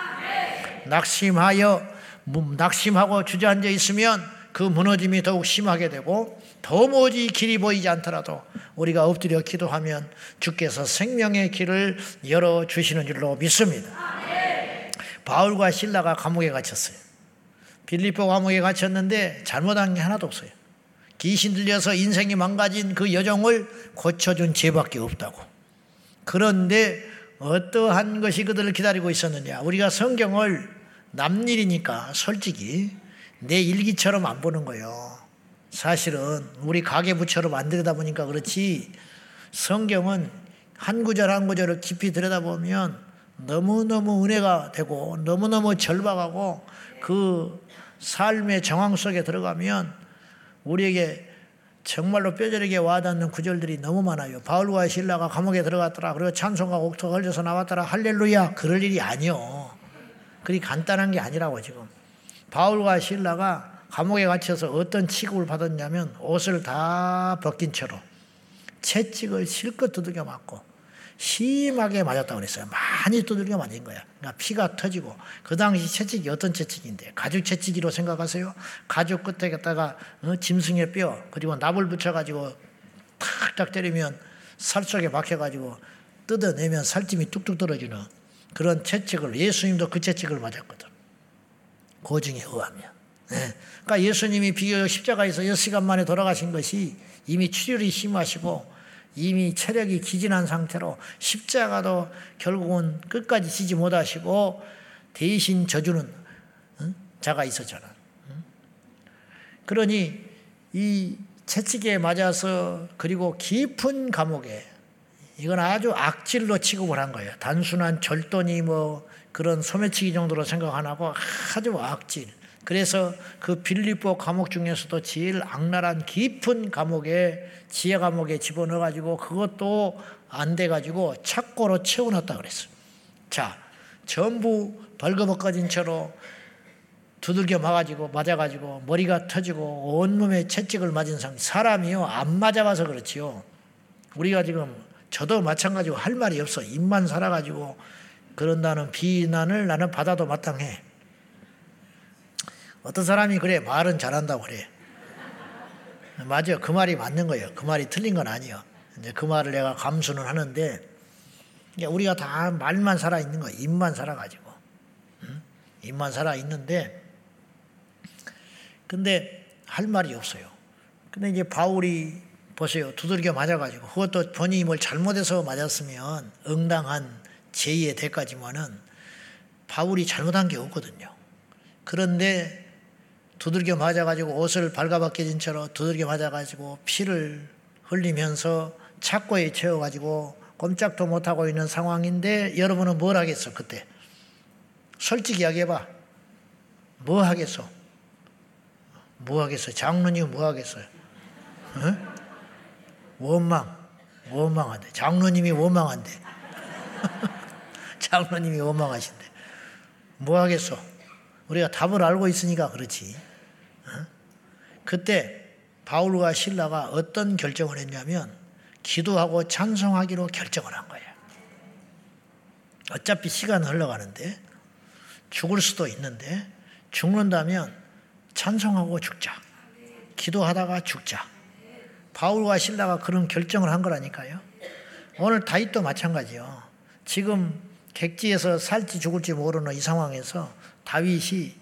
낙심하여 낙심하고 주저앉아 있으면 그 무너짐이 더욱 심하게 되고 도무지 길이 보이지 않더라도 우리가 엎드려 기도하면 주께서 생명의 길을 열어 주시는 줄로 믿습니다. 바울과 신라가 감옥에 갇혔어요. 빌리포 감옥에 갇혔는데 잘못한 게 하나도 없어요. 귀신 들려서 인생이 망가진 그 여정을 고쳐준 죄밖에 없다고. 그런데 어떠한 것이 그들을 기다리고 있었느냐. 우리가 성경을 남일이니까 솔직히 내 일기처럼 안 보는 거예요. 사실은 우리 가계부처럼 안 들여다보니까 그렇지 성경은 한 구절 한 구절을 깊이 들여다보면 너무너무 은혜가 되고 너무너무 절박하고 그 삶의 정황 속에 들어가면 우리에게 정말로 뼈저리게 와닿는 구절들이 너무 많아요. 바울과 신라가 감옥에 들어갔더라. 그리고 찬송가 옥토가 걸려서 나왔더라. 할렐루야. 그럴 일이 아니요. 그리 간단한 게 아니라고 지금. 바울과 신라가 감옥에 갇혀서 어떤 취급을 받았냐면 옷을 다 벗긴 채로 채찍을 실컷 두들겨 맞고 심하게 맞았다고 그랬어요. 많이 두들겨 맞은 거야. 그러니까 피가 터지고 그 당시 채찍이 어떤 채찍인데 가죽 채찍이로 생각하세요. 가죽 끝에다가 어, 짐승의 뼈 그리고 납을 붙여가지고 탁탁 때리면 살 속에 박혀가지고 뜯어내면 살찜이 뚝뚝 떨어지는 그런 채찍을 예수님도 그 채찍을 맞았거든. 고증에 의하면. 네. 그러니까 예수님이 비교적 십자가에서 6시간 만에 돌아가신 것이 이미 출혈이 심하시고 이미 체력이 기진한 상태로 십자가도 결국은 끝까지 지지 못하시고 대신 져주는 자가 있었잖아. 그러니 이 채찍에 맞아서 그리고 깊은 감옥에 이건 아주 악질로 취급을 한 거예요. 단순한 절도니 뭐 그런 소매치기 정도로 생각 안 하고 아주 악질. 그래서 그 빌립보 감옥 중에서도 제일 악랄한 깊은 감옥에 지하 감옥에 집어넣어 가지고 그것도 안 돼 가지고 착고로 채워 놨다 그랬어요. 자, 전부 벌거벗겨진 채로 두들겨 맞아가지고 맞아가지고 머리가 터지고 온몸에 채찍을 맞은 상 사람이요 안 맞아봐서 그렇지요. 우리가 지금 저도 마찬가지고 할 말이 없어 입만 살아가지고 그런다는 비난을 나는 받아도 마땅해. 어떤 사람이 그래 말은 잘한다고 그래. 맞아요. 그 말이 맞는 거예요. 그 말이 틀린 건 아니에요. 이제 그 말을 내가 감수는 하는데 우리가 다 말만 살아 있는 거예요. 입만 살아 가지고 응? 입만 살아 있는데 근데 할 말이 없어요. 근데 이제 바울이 보세요. 두들겨 맞아 가지고 그것도 본인이 뭘 잘못해서 맞았으면 응당한 제의의 대가지만은 바울이 잘못한 게 없거든요. 그런데 두들겨 맞아가지고 옷을 발가벗겨진 채로 두들겨 맞아가지고 피를 흘리면서 착고에 채워가지고 꼼짝도 못하고 있는 상황인데 여러분은 뭘 하겠어 그때? 솔직히 이야기해봐. 뭐 하겠어? 뭐 하겠어? 장로님 뭐 하겠어요 어? 원망. 원망한대 장로님이 원망한대 *laughs* 장로님이 원망하신대 뭐 하겠어 우리가 답을 알고 있으니까 그렇지 그때 바울과 신라가 어떤 결정을 했냐면 기도하고 찬송하기로 결정을 한 거예요. 어차피 시간은 흘러가는데 죽을 수도 있는데 죽는다면 찬송하고 죽자. 기도하다가 죽자. 바울과 신라가 그런 결정을 한 거라니까요. 오늘 다윗도 마찬가지요. 지금 객지에서 살지 죽을지 모르는 이 상황에서 다윗이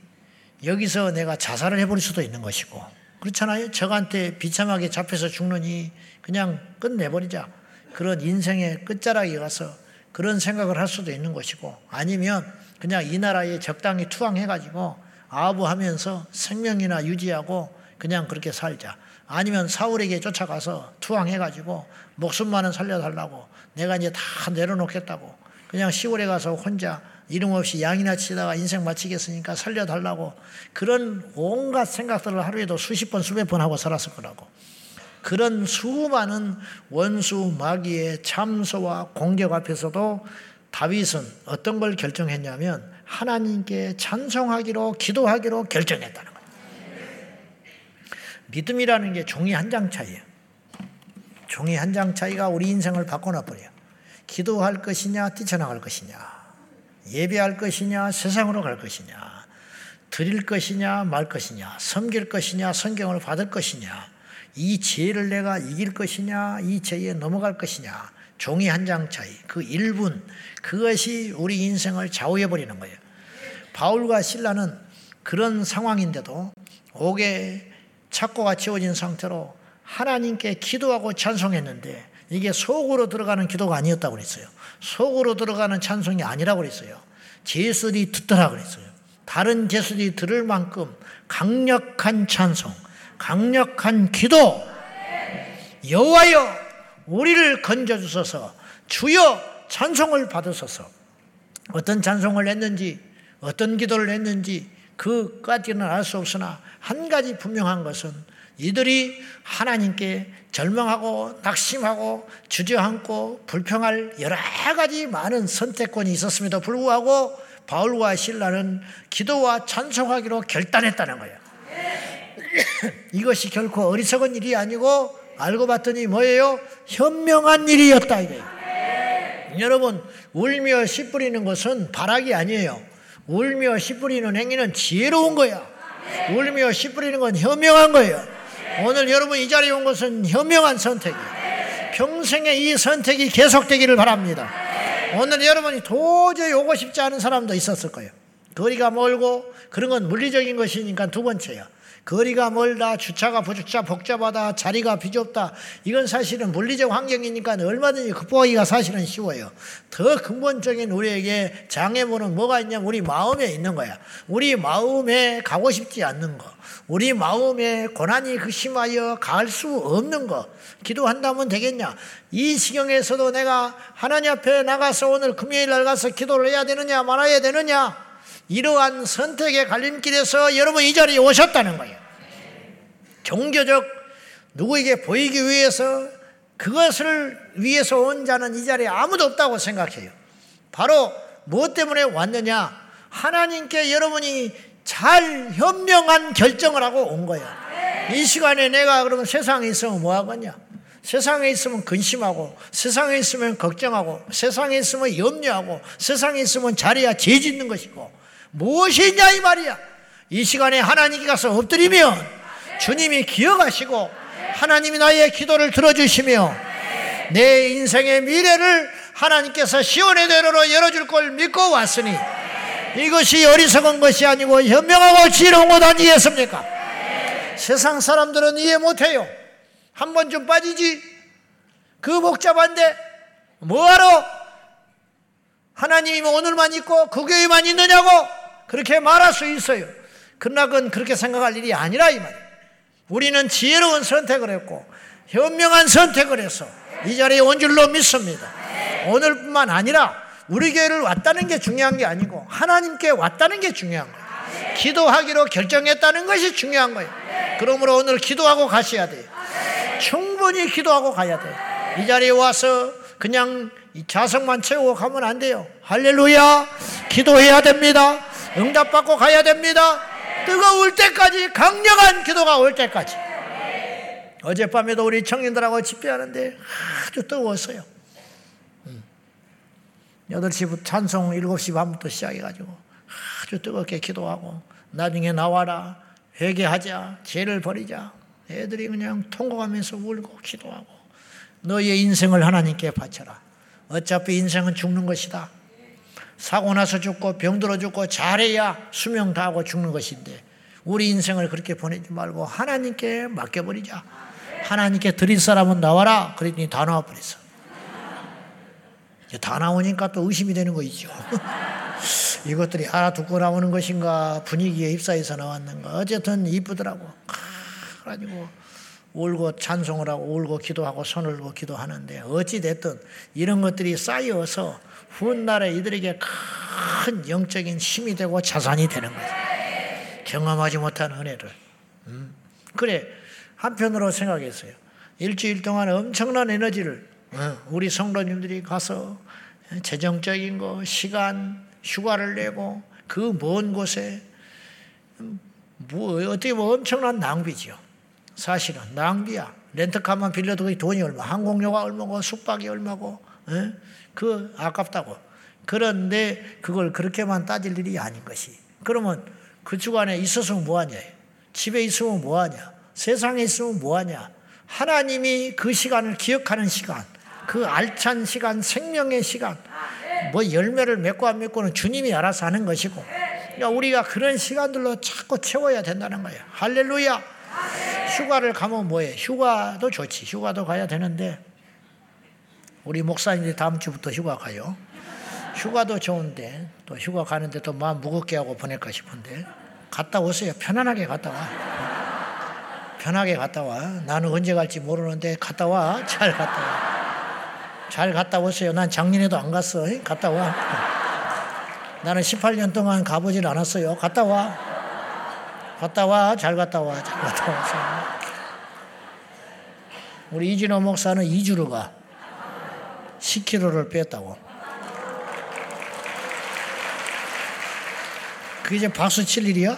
여기서 내가 자살을 해버릴 수도 있는 것이고 그렇잖아요. 적한테 비참하게 잡혀서 죽느니 그냥 끝내버리자. 그런 인생의 끝자락에 가서 그런 생각을 할 수도 있는 것이고 아니면 그냥 이 나라에 적당히 투항해가지고 아부하면서 생명이나 유지하고 그냥 그렇게 살자. 아니면 사울에게 쫓아가서 투항해가지고 목숨만은 살려달라고 내가 이제 다 내려놓겠다고 그냥 시골에 가서 혼자 이름 없이 양이나 치다가 인생 마치겠으니까 살려달라고 그런 온갖 생각들을 하루에도 수십 번 수백 번 하고 살았을 거라고 그런 수많은 원수 마귀의 참소와 공격 앞에서도 다윗은 어떤 걸 결정했냐면 하나님께 찬송하기로 기도하기로 결정했다는 거예요. 믿음이라는 게 종이 한 장 차이예요. 종이 한 장 차이가 우리 인생을 바꿔놔 버려요. 기도할 것이냐 뛰쳐나갈 것이냐 예배할 것이냐 세상으로 갈 것이냐 드릴 것이냐 말 것이냐 섬길 것이냐 성경을 받을 것이냐 이 죄를 내가 이길 것이냐, 이 죄에 넘어갈 것이냐, 종이 한 장 차이, 그 1분, 그것이 우리 인생을 좌우해 버리는 거예요. 바울과 신라는 그런 상황인데도 옥에 착고가 지워진 상태로 하나님께 기도하고 찬송했는데 이게 속으로 들어가는 기도가 아니었다고 그랬어요. 속으로 들어가는 찬송이 아니라고 그랬어요. 제수들이 듣더라 그랬어요. 다른 제수들이 들을 만큼 강력한 찬송, 강력한 기도 여호와여 우리를 건져 주소서 주여 찬송을 받으소서 어떤 찬송을 했는지 어떤 기도를 했는지 그까지는 알 수 없으나 한 가지 분명한 것은 이들이 하나님께 절망하고 낙심하고 주저앉고 불평할 여러 가지 많은 선택권이 있었음에도 불구하고 바울과 신라는 기도와 찬송하기로 결단했다는 거예요. *clears throat* 이것이 결코 어리석은 일이 아니고 알고 봤더니 뭐예요? 현명한 일이었다 이거예요. 여러분 울며 씨 뿌리는 것은 바락이 아니에요. 울며 씨 뿌리는 행위는 지혜로운 거야. 울며 씨 뿌리는 건 현명한 거예요. 오늘 여러분 이 자리에 온 것은 현명한 선택이에요. 평생에 이 선택이 계속되기를 바랍니다. 오늘 여러분이 도저히 오고 싶지 않은 사람도 있었을 거예요. 거리가 멀고 그런 건 물리적인 것이니까 두 번째야. 거리가 멀다, 주차가 부주차 복잡하다, 자리가 비좁다. 이건 사실은 물리적 환경이니까 얼마든지 극복하기가 사실은 쉬워요. 더 근본적인 우리에게 장애물은 뭐가 있냐면 우리 마음에 있는 거야. 우리 마음에 가고 싶지 않는 거. 우리 마음에 고난이 극심하여 갈 수 없는 거. 기도한다면 되겠냐? 이 시경에서도 내가 하나님 앞에 나가서 오늘 금요일 날 가서 기도를 해야 되느냐, 말아야 되느냐? 이러한 선택의 갈림길에서 여러분 이 자리에 오셨다는 거예요. 종교적 누구에게 보이기 위해서 그것을 위해서 온 자는 이 자리에 아무도 없다고 생각해요. 바로 무엇 때문에 왔느냐? 하나님께 여러분이 잘 현명한 결정을 하고 온 거야. 이 시간에 내가 그러면 세상에 있으면 뭐 하겠냐? 세상에 있으면 근심하고, 세상에 있으면 걱정하고, 세상에 있으면 염려하고, 세상에 있으면 자리야 죄 짓는 것이고, 무엇이 있냐 이 말이야. 이 시간에 하나님께 가서 엎드리면 주님이 기억하시고 하나님이 나의 기도를 들어주시며 내 인생의 미래를 하나님께서 시온의 대로로 열어줄 걸 믿고 왔으니 이것이 어리석은 것이 아니고 현명하고 지혜로운 것 아니겠습니까? 세상 사람들은 이해 못해요. 한 번좀 빠지지. 그 복잡한데 뭐하러 하나님이 오늘만 있고 그 교회만 있느냐고 그렇게 말할 수 있어요. 그러나 그건 그렇게 생각할 일이 아니라 이 말이에요. 우리는 지혜로운 선택을 했고 현명한 선택을 해서 이 자리에 온 줄로 믿습니다. 오늘뿐만 아니라 우리 교회를 왔다는 게 중요한 게 아니고 하나님께 왔다는 게 중요한 거예요. 기도하기로 결정했다는 것이 중요한 거예요. 그러므로 오늘 기도하고 가셔야 돼요. 충분히 기도하고 가야 돼요. 이 자리에 와서 그냥 자석만 채우고 가면 안 돼요. 할렐루야. 기도해야 됩니다. 응답받고 가야 됩니다. 뜨거울 때까지 강력한 기도가 올 때까지. 어젯밤에도 우리 청년들하고 집회하는데 아주 뜨거웠어요. 8시부터 음. 찬송 7시 반부터 시작해가지고 아주 뜨겁게 기도하고 나중에 나와라 회개하자 죄를 버리자 애들이 그냥 통곡하면서 울고 기도하고 너의 인생을 하나님께 바쳐라 어차피 인생은 죽는 것이다 사고 나서 죽고 병들어 죽고 잘해야 수명 다하고 죽는 것인데 우리 인생을 그렇게 보내지 말고 하나님께 맡겨버리자. 하나님께 드릴 사람은 나와라. 그랬더니 다 나와버렸어. 다 나오니까 또 의심이 되는 거 있죠. *laughs* 이것들이 알아듣고 나오는 것인가 분위기에 입사해서 나왔는가 어쨌든 이쁘더라고. 가지고 울고 찬송을 하고 울고 기도하고 손을 들고 기도하는데 어찌 됐든 이런 것들이 쌓여서 훗날에 이들에게 큰 영적인 힘이 되고 자산이 되는 거죠. 경험하지 못한 은혜를. 음. 그래 한편으로 생각했어요. 일주일 동안 엄청난 에너지를 어, 우리 성도님들이 가서 재정적인 거, 시간, 휴가를 내고 그 먼 곳에 뭐 어떻게 보면 엄청난 낭비죠. 사실은 낭비야. 렌트카만 빌려도 그 돈이 얼마, 항공료가 얼마고 숙박이 얼마고? 그 아깝다고. 그런데 그걸 그렇게만 따질 일이 아닌 것이. 그러면 그 주간에 있었으면 뭐하냐? 집에 있으면 뭐하냐? 세상에 있으면 뭐하냐? 하나님이 그 시간을 기억하는 시간, 그 알찬 시간, 생명의 시간, 뭐 열매를 맺고 안 맺고는 주님이 알아서 하는 것이고, 그러니까 우리가 그런 시간들로 자꾸 채워야 된다는 거예요. 할렐루야! 휴가를 가면 뭐해? 휴가도 좋지. 휴가도 가야 되는데, 우리 목사님들이 다음 주부터 휴가 가요. 휴가도 좋은데, 또 휴가 가는데 또 마음 무겁게 하고 보낼까 싶은데, 갔다 오세요. 편안하게 갔다 와. 편하게 갔다 와. 나는 언제 갈지 모르는데 갔다 와. 잘 갔다 와. 잘 갔다 오세요. 난 작년에도 안 갔어. 갔다 와. 나는 18년 동안 가보질 않았어요. 갔다 와. 갔다 와. 잘 갔다 와. 잘 갔다 와. 우리 이진호 목사는 2주로 가. 10kg를 뺐다고. 그게 이제 박수 칠 일이야?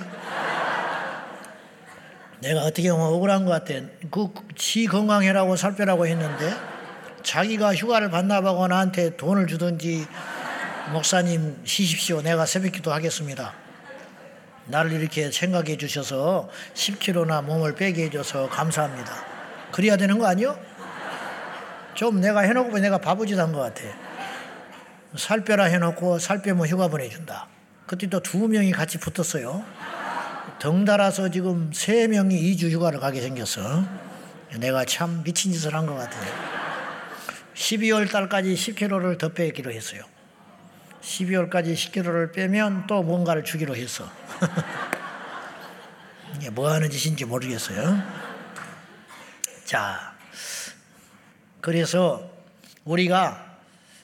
내가 어떻게 보면 억울한 것 같아. 그, 지 건강해라고 살 빼라고 했는데, 자기가 휴가를 반납하고 나한테 돈을 주든지 목사님 쉬십시오. 내가 새벽 기도 하겠습니다. 나를 이렇게 생각해 주셔서 10kg나 몸을 빼게 해줘서 감사합니다. 그래야 되는 거 아니요? 좀 내가 해놓고 내가 바보짓 한 것 같아. 살 빼라 해놓고 살 빼면 휴가 보내준다. 그때 또 두 명이 같이 붙었어요. 덩달아서 지금 세 명이 2주 휴가를 가게 생겼어. 내가 참 미친 짓을 한 것 같아요. 12월 달까지 10kg를 더 빼기로 했어요. 12월까지 10kg를 빼면 또 뭔가를 주기로 했어. *laughs* 이게 뭐 하는 짓인지 모르겠어요. 자, 그래서 우리가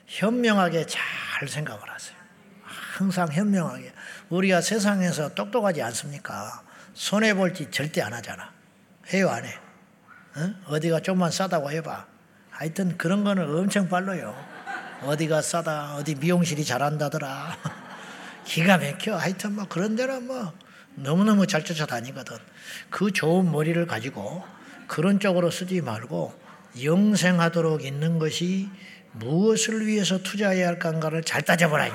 현명하게 잘 생각을 하세요. 항상 현명하게. 우리가 세상에서 똑똑하지 않습니까? 손해볼 짓 절대 안 하잖아. 해요, 안 해? 어? 어디가 좀만 싸다고 해봐. 하여튼 그런 거는 엄청 빨라요. 어디가 싸다, 어디 미용실이 잘한다더라. *laughs* 기가 막혀. 하여튼 뭐 그런 데는 뭐 너무너무 잘 쫓아다니거든. 그 좋은 머리를 가지고 그런 쪽으로 쓰지 말고 영생하도록 있는 것이 무엇을 위해서 투자해야 할까를 잘 따져보라.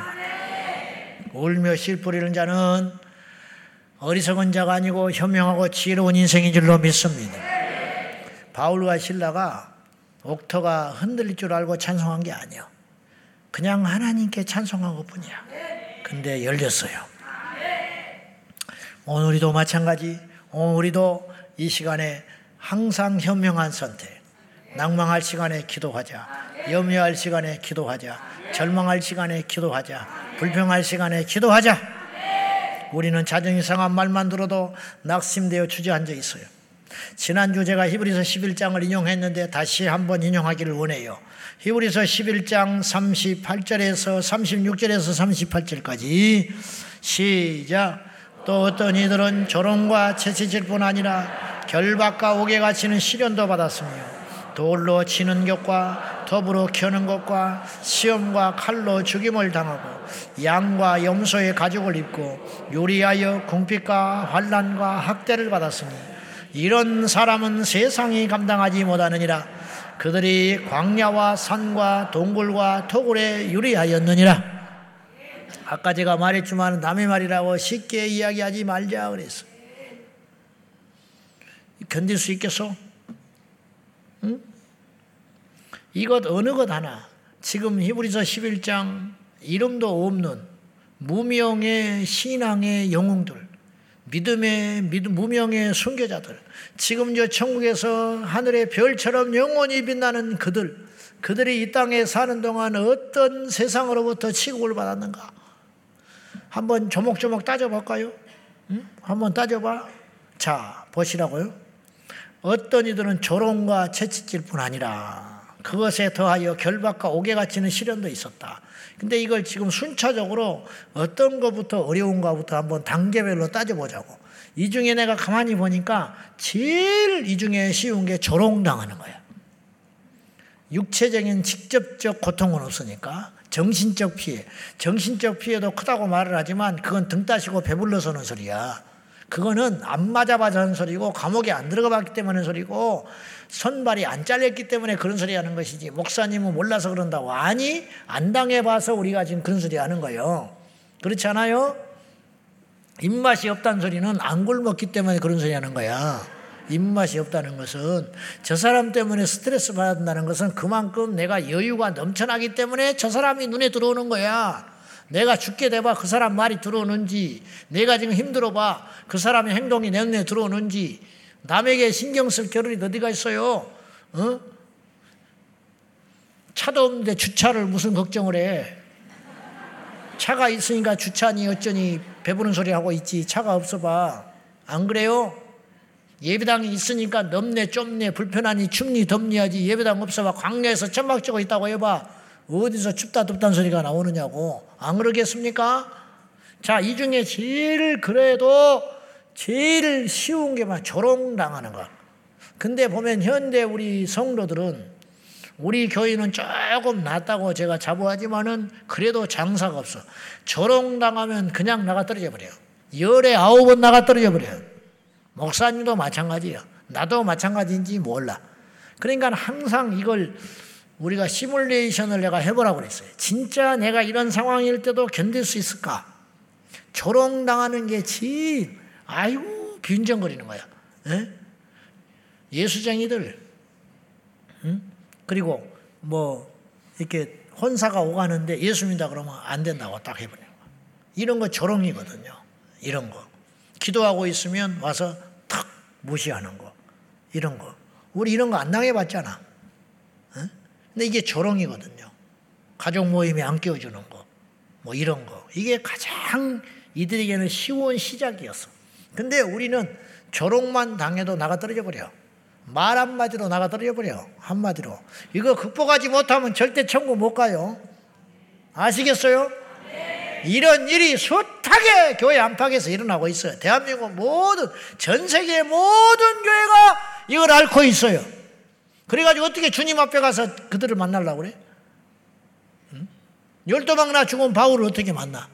울며 실 뿌리는 자는 어리석은 자가 아니고 현명하고 지혜로운 인생인 줄로 믿습니다. 바울과 신라가 옥터가 흔들릴 줄 알고 찬송한 게 아니야. 그냥 하나님께 찬송한 것 뿐이야. 근데 열렸어요. 오늘 우리도 마찬가지. 오늘 우리도 이 시간에 항상 현명한 선택. 낭망할 시간에 기도하자. 염려할 시간에 기도하자. 절망할 시간에 기도하자. 불평할 시간에 기도하자. 우리는 자정 이 상한 말만 들어도 낙심되어 주저앉아 있어요. 지난주 제가 히브리서 11장을 인용했는데 다시 한번 인용하기를 원해요. 히브리서 11장 38절에서 36절에서 38절까지 시작. 또 어떤 이들은 조롱과 채찍질 뿐 아니라 결박과 옥에 치는 시련도 받았으며 돌로 치는 것과 더불어 켜는 것과 시험과 칼로 죽임을 당하고 양과 염소의 가죽을 입고 요리하여 궁핍과 환란과 학대를 받았으니 이런 사람은 세상이 감당하지 못하느니라. 그들이 광야와 산과 동굴과 토굴에 유리하였느니라. 아까 제가 말했지만 남의 말이라고 쉽게 이야기하지 말자 그랬어. 견딜 수 있겠어? 응? 이것 어느 것 하나 지금 히브리서 11장 이름도 없는 무명의 신앙의 영웅들 믿음의 무명의 순교자들, 지금 저 천국에서 하늘의 별처럼 영원히 빛나는 그들, 그들이 이 땅에 사는 동안 어떤 세상으로부터 취급을 받았는가? 한번 조목조목 따져볼까요? 응? 한번 따져봐. 자, 보시라고요. 어떤 이들은 조롱과 채찍질 뿐 아니라 그것에 더하여 결박과 옥에 갇히는 시련도 있었다. 근데 이걸 지금 순차적으로 어떤 것부터 어려운가부터 한번 단계별로 따져보자고. 이 중에 내가 가만히 보니까 제일 이 중에 쉬운 게 조롱당하는 거야. 육체적인 직접적 고통은 없으니까 정신적 피해. 정신적 피해도 크다고 말을 하지만 그건 등 따시고 배불러 서는 소리야. 그거는 안 맞아봐서 하는 소리고 감옥에 안 들어가 봤기 때문에 소리고 손발이 안 잘렸기 때문에 그런 소리 하는 것이지 목사님은 몰라서 그런다고 아니 안 당해봐서 우리가 지금 그런 소리 하는 거예요. 그렇지 않아요? 입맛이 없다는 소리는 안 굶었기 때문에 그런 소리 하는 거야. 입맛이 없다는 것은 저 사람 때문에 스트레스 받는다는 것은 그만큼 내가 여유가 넘쳐나기 때문에 저 사람이 눈에 들어오는 거야 내가 죽게 돼봐 그 사람 말이 들어오는지 내가 지금 힘들어봐 그 사람의 행동이 내 눈에 들어오는지 남에게 신경 쓸 겨를이 어디가 있어요? 어? 차도 없는데 주차를 무슨 걱정을 해? 차가 있으니까 주차니 어쩌니 배부른 소리 하고 있지 차가 없어봐 안 그래요? 예배당이 있으니까 넘네 좁네 불편하니 춥니 덥니 하지 예배당 없어봐 광야에서 천막 찍고 있다고 해봐 어디서 춥다 덥다는 소리가 나오느냐고 안 그러겠습니까? 자, 이 중에 제일 그래도 제일 쉬운 게만 조롱당하는 거. 근데 보면 현대 우리 성도들은 우리 교회는 조금 낫다고 제가 자부하지만은 그래도 장사가 없어. 조롱당하면 그냥 나가 떨어져 버려요. 열에 아홉은 나가 떨어져 버려요. 목사님도 마찬가지예요. 나도 마찬가지인지 몰라. 그러니까 항상 이걸 우리가 시뮬레이션을 내가 해보라고 그랬어요. 진짜 내가 이런 상황일 때도 견딜 수 있을까? 조롱당하는 게 제일, 아이고, 빈정거리는 거야. 에? 예수쟁이들, 응? 그리고 뭐, 이렇게 혼사가 오가는데 예수 믿다 그러면 안 된다고 딱 거야. 이런 거 조롱이거든요. 이런 거. 기도하고 있으면 와서 탁 무시하는 거. 이런 거. 우리 이런 거 안 당해봤잖아. 근데 이게 조롱이거든요. 가족 모임에 안 끼워주는 거. 뭐 이런 거. 이게 가장 이들에게는 쉬운 시작이었어. 근데 우리는 조롱만 당해도 나가 떨어져 버려. 말 한마디로 나가 떨어져 버려. 한마디로. 이거 극복하지 못하면 절대 천국 못 가요. 아시겠어요? 이런 일이 숱하게 교회 안팎에서 일어나고 있어요. 대한민국 모든, 전 세계 모든 교회가 이걸 앓고 있어요. 그래가지고 어떻게 주님 앞에 가서 그들을 만나려고 그래? 응? 열도망나 죽은 바울을 어떻게 만나?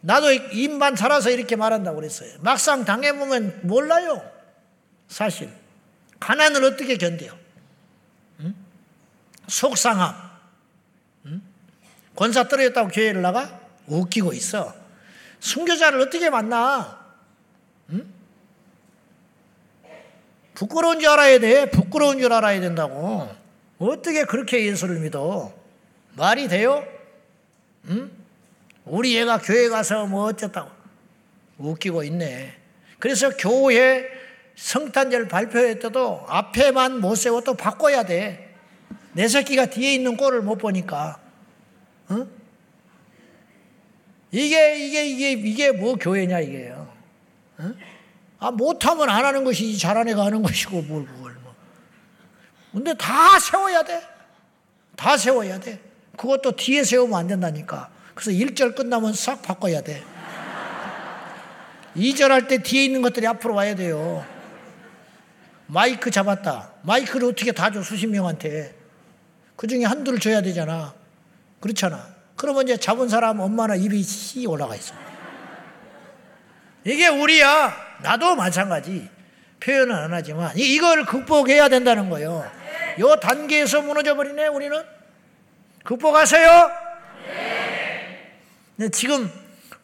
나도 입만 살아서 이렇게 말한다고 그랬어요. 막상 당해보면 몰라요. 사실. 가난을 어떻게 견뎌요? 응? 속상함. 응? 권사 떨어졌다고 교회를 나가? 웃기고 있어. 순교자를 어떻게 만나? 부끄러운 줄 알아야 돼. 부끄러운 줄 알아야 된다고. 어떻게 그렇게 예수를 믿어? 말이 돼요? 응? 우리 애가 교회 가서 뭐 어쨌다고. 웃기고 있네. 그래서 교회 성탄절 발표회 때도 앞에만 못 세워 또 바꿔야 돼. 내 새끼가 뒤에 있는 꼴을 못 보니까. 응? 이게, 이게, 이게, 이게 뭐 교회냐, 이게요. 응? 아, 못하면 안 하는 것이 잘한 애가 하는 것이고, 뭘, 뭘, 뭐. 근데 다 세워야 돼. 다 세워야 돼. 그것도 뒤에 세우면 안 된다니까. 그래서 1절 끝나면 싹 바꿔야 돼. 2절 할 때 뒤에 있는 것들이 앞으로 와야 돼요. 마이크 잡았다. 마이크를 어떻게 다 줘, 수십 명한테. 그 중에 한두를 줘야 되잖아. 그렇잖아. 그러면 이제 잡은 사람 엄마나 입이 씨 올라가 있어. 이게 우리야. 나도 마찬가지. 표현은 안 하지만 이걸 극복해야 된다는 거예요. 요 단계에서 무너져 버리네 우리는. 극복하세요. 네. 지금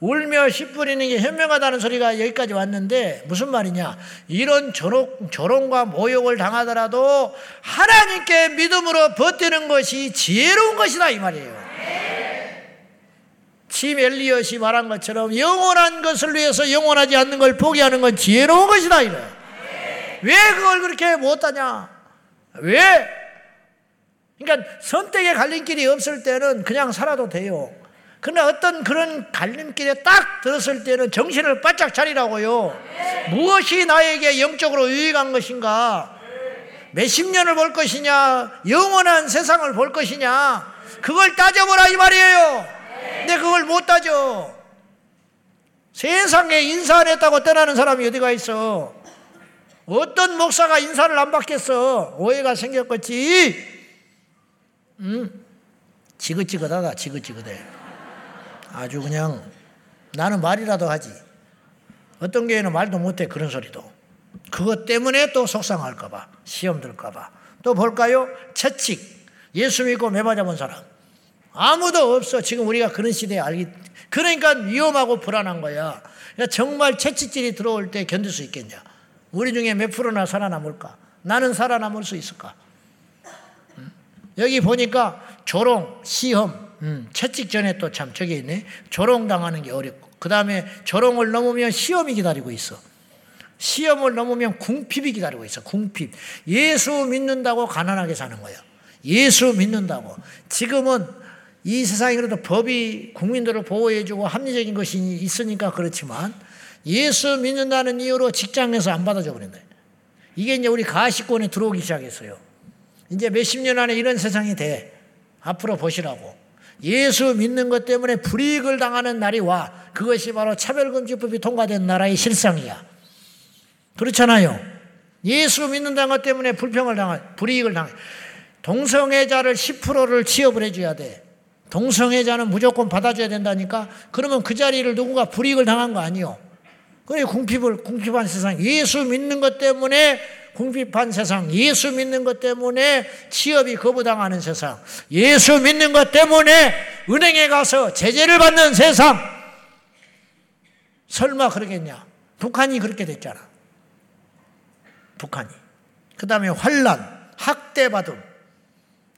울며 씨 뿌리는 게 현명하다는 소리가 여기까지 왔는데 무슨 말이냐? 이런 조롱, 조롱과 모욕을 당하더라도 하나님께 믿음으로 버티는 것이 지혜로운 것이다 이 말이에요. 침 엘리엇이 말한 것처럼 영원한 것을 위해서 영원하지 않는 걸 포기하는 건 지혜로운 것이다 이래. 왜 그걸 그렇게 못하냐? 왜? 그러니까 선택의 갈림길이 없을 때는 그냥 살아도 돼요. 그러나 어떤 그런 갈림길에 딱 들었을 때는 정신을 바짝 차리라고요. 무엇이 나에게 영적으로 유익한 것인가? 몇십 년을 볼 것이냐? 영원한 세상을 볼 것이냐? 그걸 따져보라 이 말이에요. 근데 그걸 못 따져. 세상에 인사 안 했다고 떠나는 사람이 어디가 있어? 어떤 목사가 인사를 안 받겠어? 오해가 생겼겠지? 응? 지긋지긋하다, 지긋지긋해. 아주 그냥 나는 말이라도 하지. 어떤 교회는 말도 못해, 그런 소리도. 그것 때문에 또 속상할까봐, 시험 들까봐. 또 볼까요? 채찍. 예수 믿고 매맞아 사람. 아무도 없어. 지금 우리가 그런 시대에 알기. 그러니까 위험하고 불안한 거야. 그러니까 정말 채찍질이 들어올 때 견딜 수 있겠냐? 우리 중에 몇 프로나 살아남을까? 나는 살아남을 수 있을까? 여기 보니까 조롱, 시험, 음, 채찍 전에 또 참 저기 있네. 조롱 당하는 게 어렵고. 그 다음에 조롱을 넘으면 시험이 기다리고 있어. 시험을 넘으면 궁핍이 기다리고 있어. 궁핍. 예수 믿는다고 가난하게 사는 거야. 예수 믿는다고. 지금은 이 세상에 그래도 법이 국민들을 보호해주고 합리적인 것이 있으니까 그렇지만 예수 믿는다는 이유로 직장에서 안 받아줘 버린다. 이게 이제 우리 가시권에 들어오기 시작했어요. 이제 몇십 년 안에 이런 세상이 돼. 앞으로 보시라고. 예수 믿는 것 때문에 불이익을 당하는 날이 와. 그것이 바로 차별금지법이 통과된 나라의 실상이야. 그렇잖아요. 예수 믿는다는 것 때문에 불평을 당한, 불이익을 당해. 동성애자를 10%를 취업을 해줘야 돼. 동성애자는 무조건 받아줘야 된다니까? 그러면 그 자리를 누군가 불이익을 당한 거 아니요. 그래, 궁핍을, 궁핍한 세상. 예수 믿는 것 때문에 궁핍한 세상. 예수 믿는 것 때문에 취업이 거부당하는 세상. 예수 믿는 것 때문에 은행에 가서 제재를 받는 세상. 설마 그러겠냐? 북한이 그렇게 됐잖아. 북한이. 그 다음에 환란, 학대받음.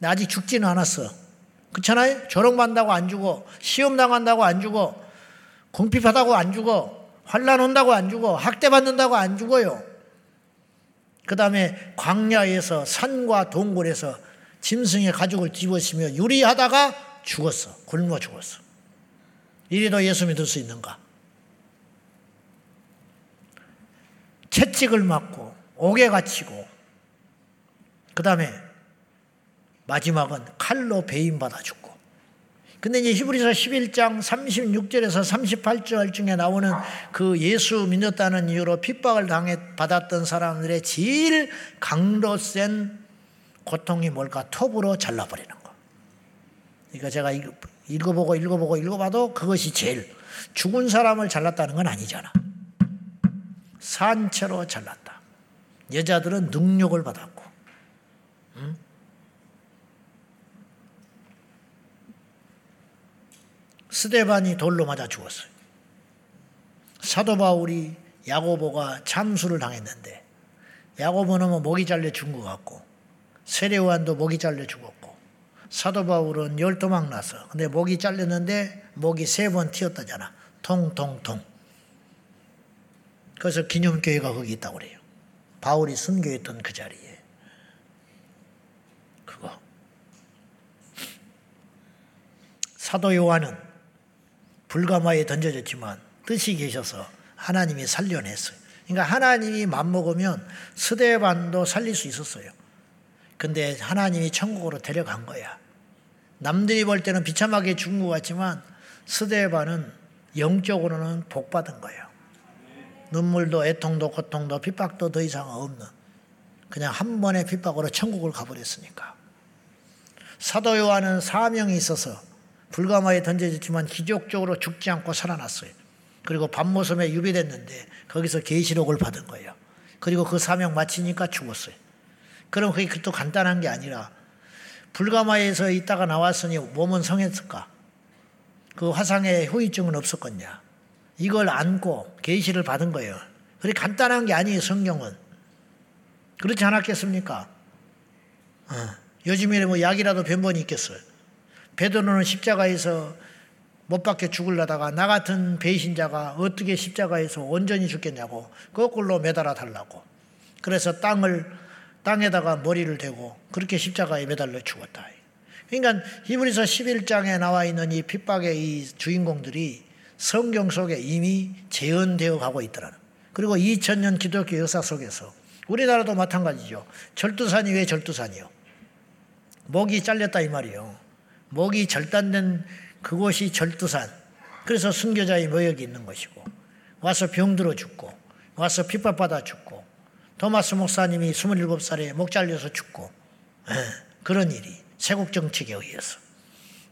아직 죽지는 않았어. 그렇잖아요? 조롱받는다고 안 죽어. 시험 당한다고 안 죽어. 궁핍하다고 안 죽어. 환란 온다고 안 죽어. 학대받는다고 안 죽어요. 그 다음에 광야에서 산과 동굴에서 짐승의 가죽을 뒤집어쓰며 유리하다가 죽었어. 굶어 죽었어. 이리도 예수 믿을 수 있는가? 채찍을 맞고 옥에 갇히고 그 다음에 마지막은 칼로 배임받아 죽고 근데 이제 히브리서 11장 36절에서 38절 중에 나오는 그 예수 믿었다는 이유로 핍박을 당해 받았던 사람들의 제일 강도 센 고통이 뭘까? 톱으로 잘라버리는 거. 그러니까 제가 읽어보고 읽어보고 읽어봐도 그것이 제일 죽은 사람을 잘랐다는 건 아니잖아. 산채로 잘랐다. 여자들은 능력을 받았고, 응? 스데반이 돌로 맞아 죽었어요. 사도 바울이 야고보가 참수를 당했는데 야고보는 뭐 목이 잘려 죽은 것 같고 세례요한도 목이 잘려 죽었고 사도 바울은 열도망 나서 근데 목이 잘렸는데 목이 세 번 튀었다잖아. 통통통. 그래서 기념교회가 거기 있다고 그래요. 바울이 순교했던 그 자리에. 그거. 사도 요한은 불가마에 던져졌지만 뜻이 계셔서 하나님이 살려냈어요. 그러니까 하나님이 맘먹으면 스데반도 살릴 수 있었어요. 근데 하나님이 천국으로 데려간 거야. 남들이 볼 때는 비참하게 죽은 것 같지만 스데반은 영적으로는 복받은 거예요. 눈물도 애통도 고통도 핍박도 더 이상 없는 그냥 한 번의 핍박으로 천국을 가버렸으니까. 사도 요한은 사명이 있어서 불가마에 던져졌지만 기적적으로 죽지 않고 살아났어요. 그리고 밤모섬에 유배됐는데 거기서 계시록을 받은 거예요. 그리고 그 사명 마치니까 죽었어요. 그럼 그게 또 간단한 게 아니라 불가마에서 있다가 나왔으니 몸은 성했을까? 그 화상에 후유증은 없었겠냐? 이걸 안고 계시를 받은 거예요. 그게 간단한 게 아니에요, 성경은. 그렇지 않았겠습니까? 어. 요즘에 뭐 약이라도 변번이 있겠어요. 베드로는 십자가에서 못 박혀 죽을라다가 나 같은 배신자가 어떻게 십자가에서 온전히 죽겠냐고 거꾸로 매달아 달라고. 그래서 땅을 땅에다가 머리를 대고 그렇게 십자가에 매달려 죽었다. 그러니까 히브리서 11장에 나와 있는 이 핍박의 이 주인공들이 성경 속에 이미 재현되어 가고 있더라는. 그리고 2000년 기독교 역사 속에서 우리나라도 마찬가지죠. 절두산이 왜 절두산이요? 목이 잘렸다 이 말이요. 목이 절단된 그곳이 절두산. 그래서 순교자의 모욕이 있는 것이고 와서 병들어 죽고 와서 핍박받아 죽고 토마스 목사님이 27살에 목 잘려서 죽고 에, 예, 그런 일이 세국 정책에 의해서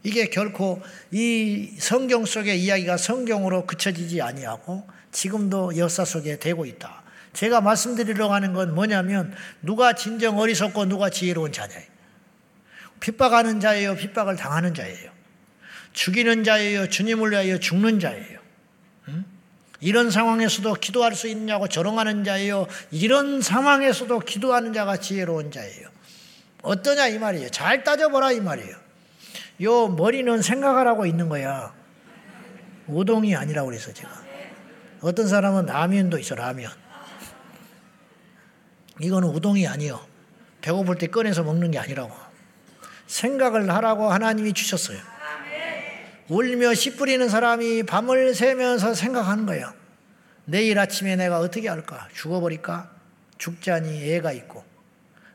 이게 결코 이 성경 속의 이야기가 성경으로 그쳐지지 아니하고 지금도 역사 속에 되고 있다. 제가 말씀드리려고 하는 건 뭐냐면 누가 진정 어리석고 누가 지혜로운 자냐예요. 핍박하는 자예요, 핍박을 당하는 자예요. 죽이는 자예요, 주님을 위하여 죽는 자예요. 응? 이런 상황에서도 기도할 수 있냐고 조롱하는 자예요. 이런 상황에서도 기도하는 자가 지혜로운 자예요. 어떠냐 이 말이에요. 잘 따져보라 이 말이에요. 요 머리는 생각하라고 있는 거야. 우동이 아니라고 그래서 제가. 어떤 사람은 라면도 있어 라면. 이거는 우동이 아니요. 배고플 때 꺼내서 먹는 게 아니라고. 생각을 하라고 하나님이 주셨어요. 울며 씨 뿌리는 사람이 밤을 새면서 생각하는 거예요. 내일 아침에 내가 어떻게 할까? 죽어버릴까? 죽자니 애가 있고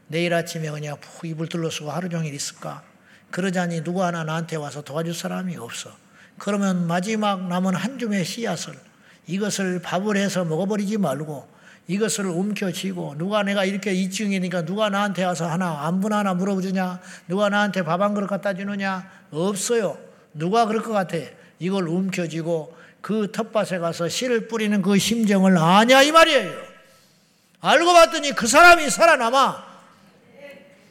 내일 아침에 그냥 푹 이불 둘러쓰고 하루 종일 있을까? 그러자니 누구 하나 나한테 와서 도와줄 사람이 없어. 그러면 마지막 남은 한 줌의 씨앗을 이것을 밥을 해서 먹어버리지 말고 이것을 움켜쥐고 누가 내가 이렇게 이중이니까 누가 나한테 와서 하나 안분 하나 물어주냐 누가 나한테 밥 한 그릇 갖다 주느냐 없어요. 누가 그럴 것 같아? 이걸 움켜쥐고 그 텃밭에 가서 씨를 뿌리는 그 심정을 아냐 이 말이에요. 알고 봤더니 그 사람이 살아남아.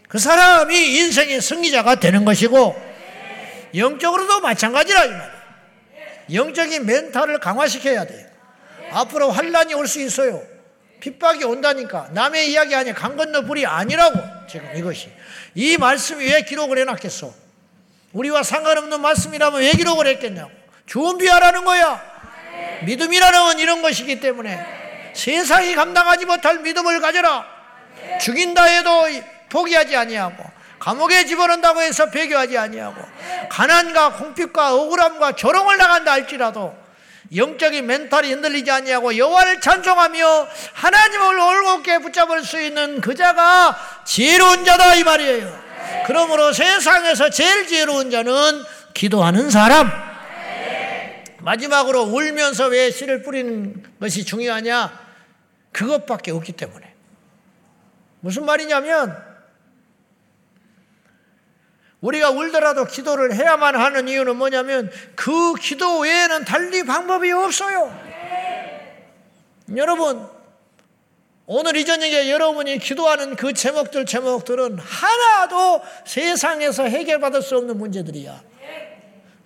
그 사람이 인생의 승리자가 되는 것이고 영적으로도 마찬가지라 이 말이에요. 영적인 멘탈을 강화시켜야 돼요. 앞으로 환란이 올 수 있어요. 핍박이 온다니까 남의 이야기 아니 강 건너 불이 아니라고 지금 이것이 이 말씀이 왜 기록을 해놨겠어? 우리와 상관없는 말씀이라면 왜 기록을 했겠냐고. 준비하라는 거야. 믿음이라는 건 이런 것이기 때문에 세상이 감당하지 못할 믿음을 가져라. 죽인다 해도 포기하지 아니하고 감옥에 집어넣는다고 해서 배교하지 아니하고 가난과 공핍과 억울함과 조롱을 나간다 할지라도 영적인 멘탈이 흔들리지 아니하고 여호와를 찬송하며 하나님을 올곧게 붙잡을 수 있는 그자가 지혜로운 자다 이 말이에요. 그러므로 세상에서 제일 지혜로운 자는 기도하는 사람. 마지막으로 울면서 왜 씨를 뿌리는 것이 중요하냐? 그것밖에 없기 때문에. 무슨 말이냐면, 우리가 울더라도 기도를 해야만 하는 이유는 뭐냐면, 그 기도 외에는 달리 방법이 없어요. 여러분, 오늘 이 저녁에 여러분이 기도하는 그 제목들 제목들은 하나도 세상에서 해결받을 수 없는 문제들이야.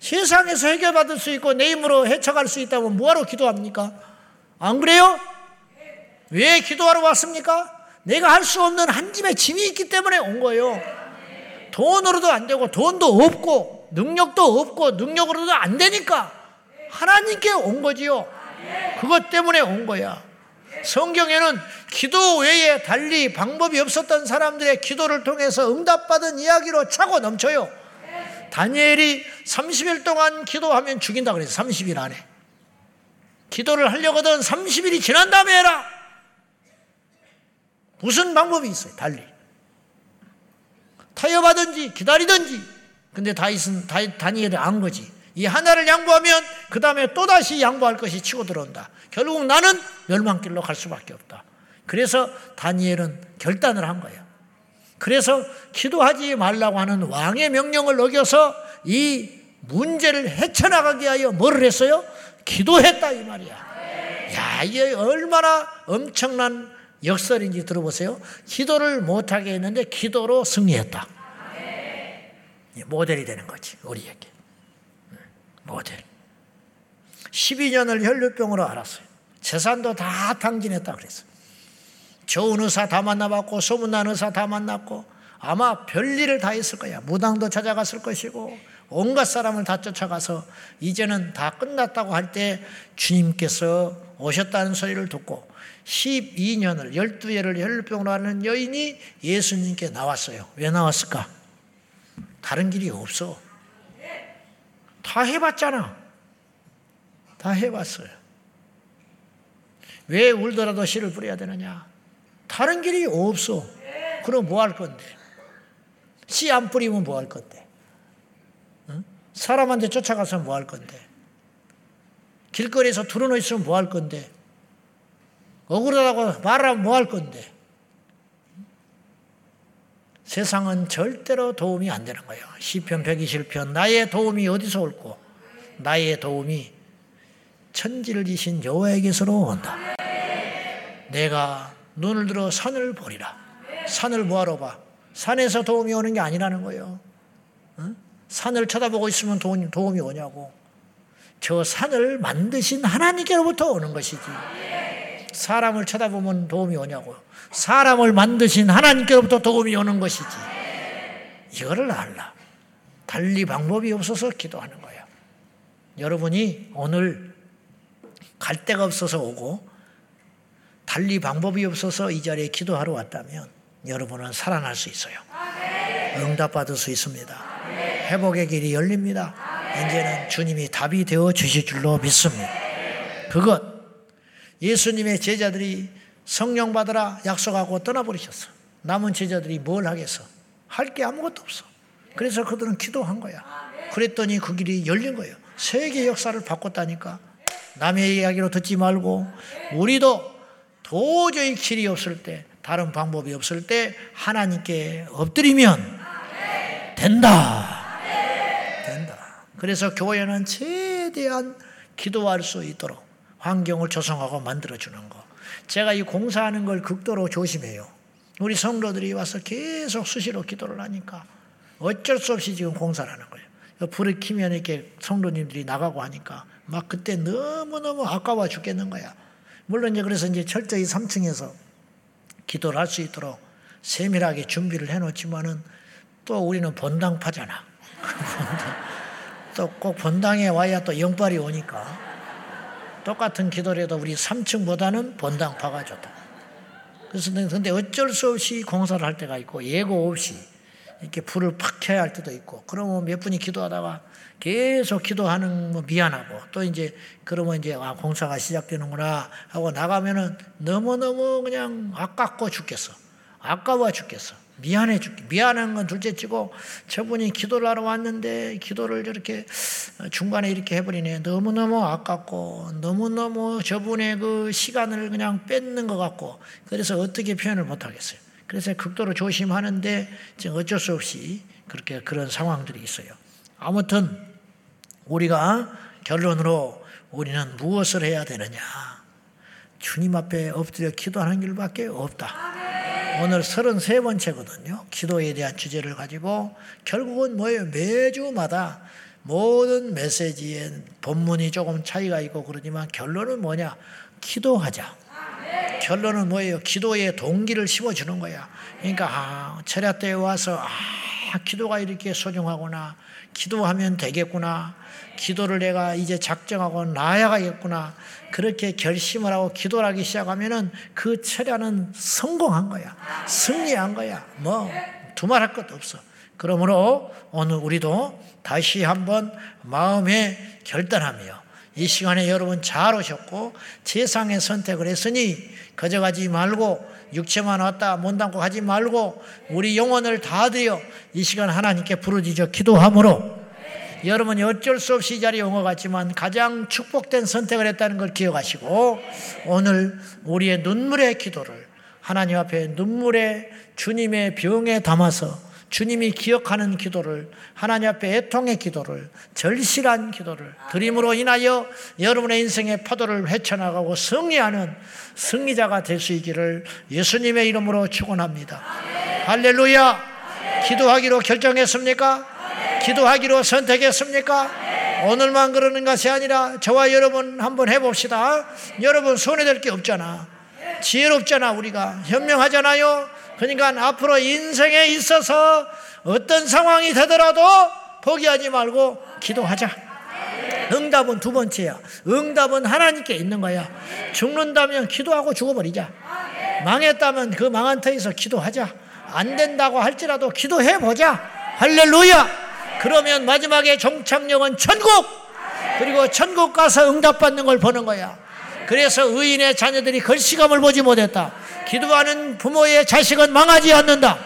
세상에서 해결받을 수 있고 내 힘으로 헤쳐갈 수 있다면 뭐하러 기도합니까? 안 그래요? 왜 기도하러 왔습니까? 내가 할 수 없는 한 집에 짐이 있기 때문에 온 거예요. 돈으로도 안 되고 돈도 없고 능력도 없고 능력으로도 안 되니까 하나님께 온 거지요. 그것 때문에 온 거야. 성경에는 기도 외에 달리 방법이 없었던 사람들의 기도를 통해서 응답받은 이야기로 차고 넘쳐요. 다니엘이 30일 동안 기도하면 죽인다 그래서 30일 안에. 기도를 하려거든 30일이 지난 다음에 해라. 무슨 방법이 있어요, 달리. 타협하든지 기다리든지. 근데 다윗은 다니엘을 안 거지. 이 하나를 양보하면 그 다음에 또 다시 양보할 것이 치고 들어온다. 결국 나는 멸망길로 갈 수밖에 없다. 그래서 다니엘은 결단을 한 거예요. 그래서 기도하지 말라고 하는 왕의 명령을 어겨서 이 문제를 헤쳐나가게 하여 뭐를 했어요? 기도했다 이 말이야. 야, 이게 얼마나 엄청난 역설인지 들어보세요. 기도를 못하게 했는데 기도로 승리했다. 모델이 되는 거지, 우리에게. 모델. 12년을 혈류병으로 알았어요. 재산도 다 탕진했다 그랬어. 좋은 의사 다 만나봤고 소문난 의사 다 만났고 아마 별일을 다 했을 거야. 무당도 찾아갔을 것이고 온갖 사람을 다 쫓아가서 이제는 다 끝났다고 할 때 주님께서 오셨다는 소리를 듣고 12년을 12회를 혈류병으로 하는 여인이 예수님께 나왔어요. 왜 나왔을까? 다른 길이 없어. 다 해봤잖아. 다 해봤어요. 왜 울더라도 씨를 뿌려야 되느냐? 다른 길이 없어. 그럼 뭐 할 건데? 씨 안 뿌리면 뭐 할 건데? 응? 사람한테 쫓아가서 뭐 할 건데? 길거리에서 두루놓 있으면 뭐 할 건데? 억울하다고 말하면 뭐 할 건데? 세상은 절대로 도움이 안 되는 거예요. 시편 121편 나의 도움이 어디서 올고 나의 도움이 천지를 지신 여호와에게서로 온다. 내가 눈을 들어 산을 보리라. 산을 뭐하러 봐? 산에서 도움이 오는 게 아니라는 거예요. 응? 산을 쳐다보고 있으면 도움, 도움이 오냐고. 저 산을 만드신 하나님께로부터 오는 것이지. 사람을 쳐다보면 도움이 오냐고. 사람을 만드신 하나님께로부터 도움이 오는 것이지. 이거를 알라. 달리 방법이 없어서 기도하는 거예요. 여러분이 오늘 갈 데가 없어서 오고 달리 방법이 없어서 이 자리에 기도하러 왔다면 여러분은 살아날 수 있어요. 응답받을 수 있습니다. 회복의 길이 열립니다. 이제는 주님이 답이 되어 주실 줄로 믿습니다. 그것 예수님의 제자들이 성령 받으라 약속하고 떠나버리셨어. 남은 제자들이 뭘 하겠어? 할 게 아무것도 없어. 그래서 그들은 기도한 거야. 그랬더니 그 길이 열린 거예요. 세계 역사를 바꿨다니까. 남의 이야기로 듣지 말고 우리도 도저히 길이 없을 때 다른 방법이 없을 때 하나님께 엎드리면 된다. 된다. 그래서 교회는 최대한 기도할 수 있도록 환경을 조성하고 만들어주는 거. 제가 이 공사하는 걸 극도로 조심해요. 우리 성도들이 와서 계속 수시로 기도를 하니까 어쩔 수 없이 지금 공사를 하는 거예요. 불을 켜면 이렇게 성도님들이 나가고 하니까 막 그때 너무너무 아까워 죽겠는 거야. 물론 이제 그래서 이제 철저히 3층에서 기도를 할 수 있도록 세밀하게 준비를 해 놓지만은 또 우리는 본당파잖아. *laughs* 또꼭 본당에 와야 또 영빨이 오니까 똑같은 기도를 해도 우리 3층보다는 본당파가 좋다. 그래서 근데 어쩔 수 없이 공사를 할 때가 있고 예고 없이 이렇게 불을 팍 켜야 할 때도 있고 그러면 몇 분이 기도하다가 계속 기도하는 뭐 미안하고 또 이제 그러면 이제 아 공사가 시작되는구나 하고 나가면은 너무너무 그냥 아깝고 죽겠어. 아까워 죽겠어. 미안해 죽게. 미안한 건 둘째 치고 저분이 기도를 하러 왔는데 기도를 저렇게 중간에 이렇게 해버리네. 너무너무 아깝고 너무너무 저분의 그 시간을 그냥 뺏는 것 같고 그래서 어떻게 표현을 못하겠어요. 그래서 극도로 조심하는데 지금 어쩔 수 없이 그렇게 그런 상황들이 있어요. 아무튼 우리가 결론으로 우리는 무엇을 해야 되느냐? 주님 앞에 엎드려 기도하는 길밖에 없다. 오늘 33번째거든요. 기도에 대한 주제를 가지고 결국은 뭐예요? 매주마다 모든 메시지에 본문이 조금 차이가 있고 그러지만 결론은 뭐냐? 기도하자. 결론은 뭐예요? 기도의 동기를 심어주는 거야. 그러니까 아, 철야 때에 와서 아, 기도가 이렇게 소중하구나. 기도하면 되겠구나. 기도를 내가 이제 작정하고 나아가겠구나. 그렇게 결심을 하고 기도를 하기 시작하면은 그 철야는 성공한 거야. 승리한 거야. 뭐, 두말할 것도 없어. 그러므로 오늘 우리도 다시 한번 마음에 결단하며 이 시간에 여러분 잘 오셨고 세상의 선택을 했으니 거저 가지 말고 육체만 왔다 못담고 하지 말고 우리 영혼을 다 드려 이 시간 하나님께 부르짖어 기도함으로 여러분이 어쩔 수 없이 이 자리에 온 것 같지만 가장 축복된 선택을 했다는 걸 기억하시고 오늘 우리의 눈물의 기도를 하나님 앞에 눈물의 주님의 병에 담아서 주님이 기억하는 기도를 하나님 앞에 애통의 기도를 절실한 기도를 드림으로 인하여 여러분의 인생의 파도를 헤쳐나가고 승리하는 승리자가 될 수 있기를 예수님의 이름으로 축원합니다. 할렐루야. 기도하기로 결정했습니까? 기도하기로 선택했습니까? 오늘만 그러는 것이 아니라 저와 여러분 한번 해봅시다. 여러분 손해될 게 없잖아. 지혜롭잖아, 우리가. 현명하잖아요. 그러니까 앞으로 인생에 있어서 어떤 상황이 되더라도 포기하지 말고 기도하자. 응답은 두 번째야. 응답은 하나님께 있는 거야. 죽는다면 기도하고 죽어버리자. 망했다면 그 망한 터에서 기도하자. 안 된다고 할지라도 기도해보자. 할렐루야! 그러면 마지막에 종착역은 천국! 그리고 천국 가서 응답받는 걸 보는 거야. 그래서 의인의 자녀들이 글씨감을 보지 못했다. 기도하는 부모의 자식은 망하지 않는다.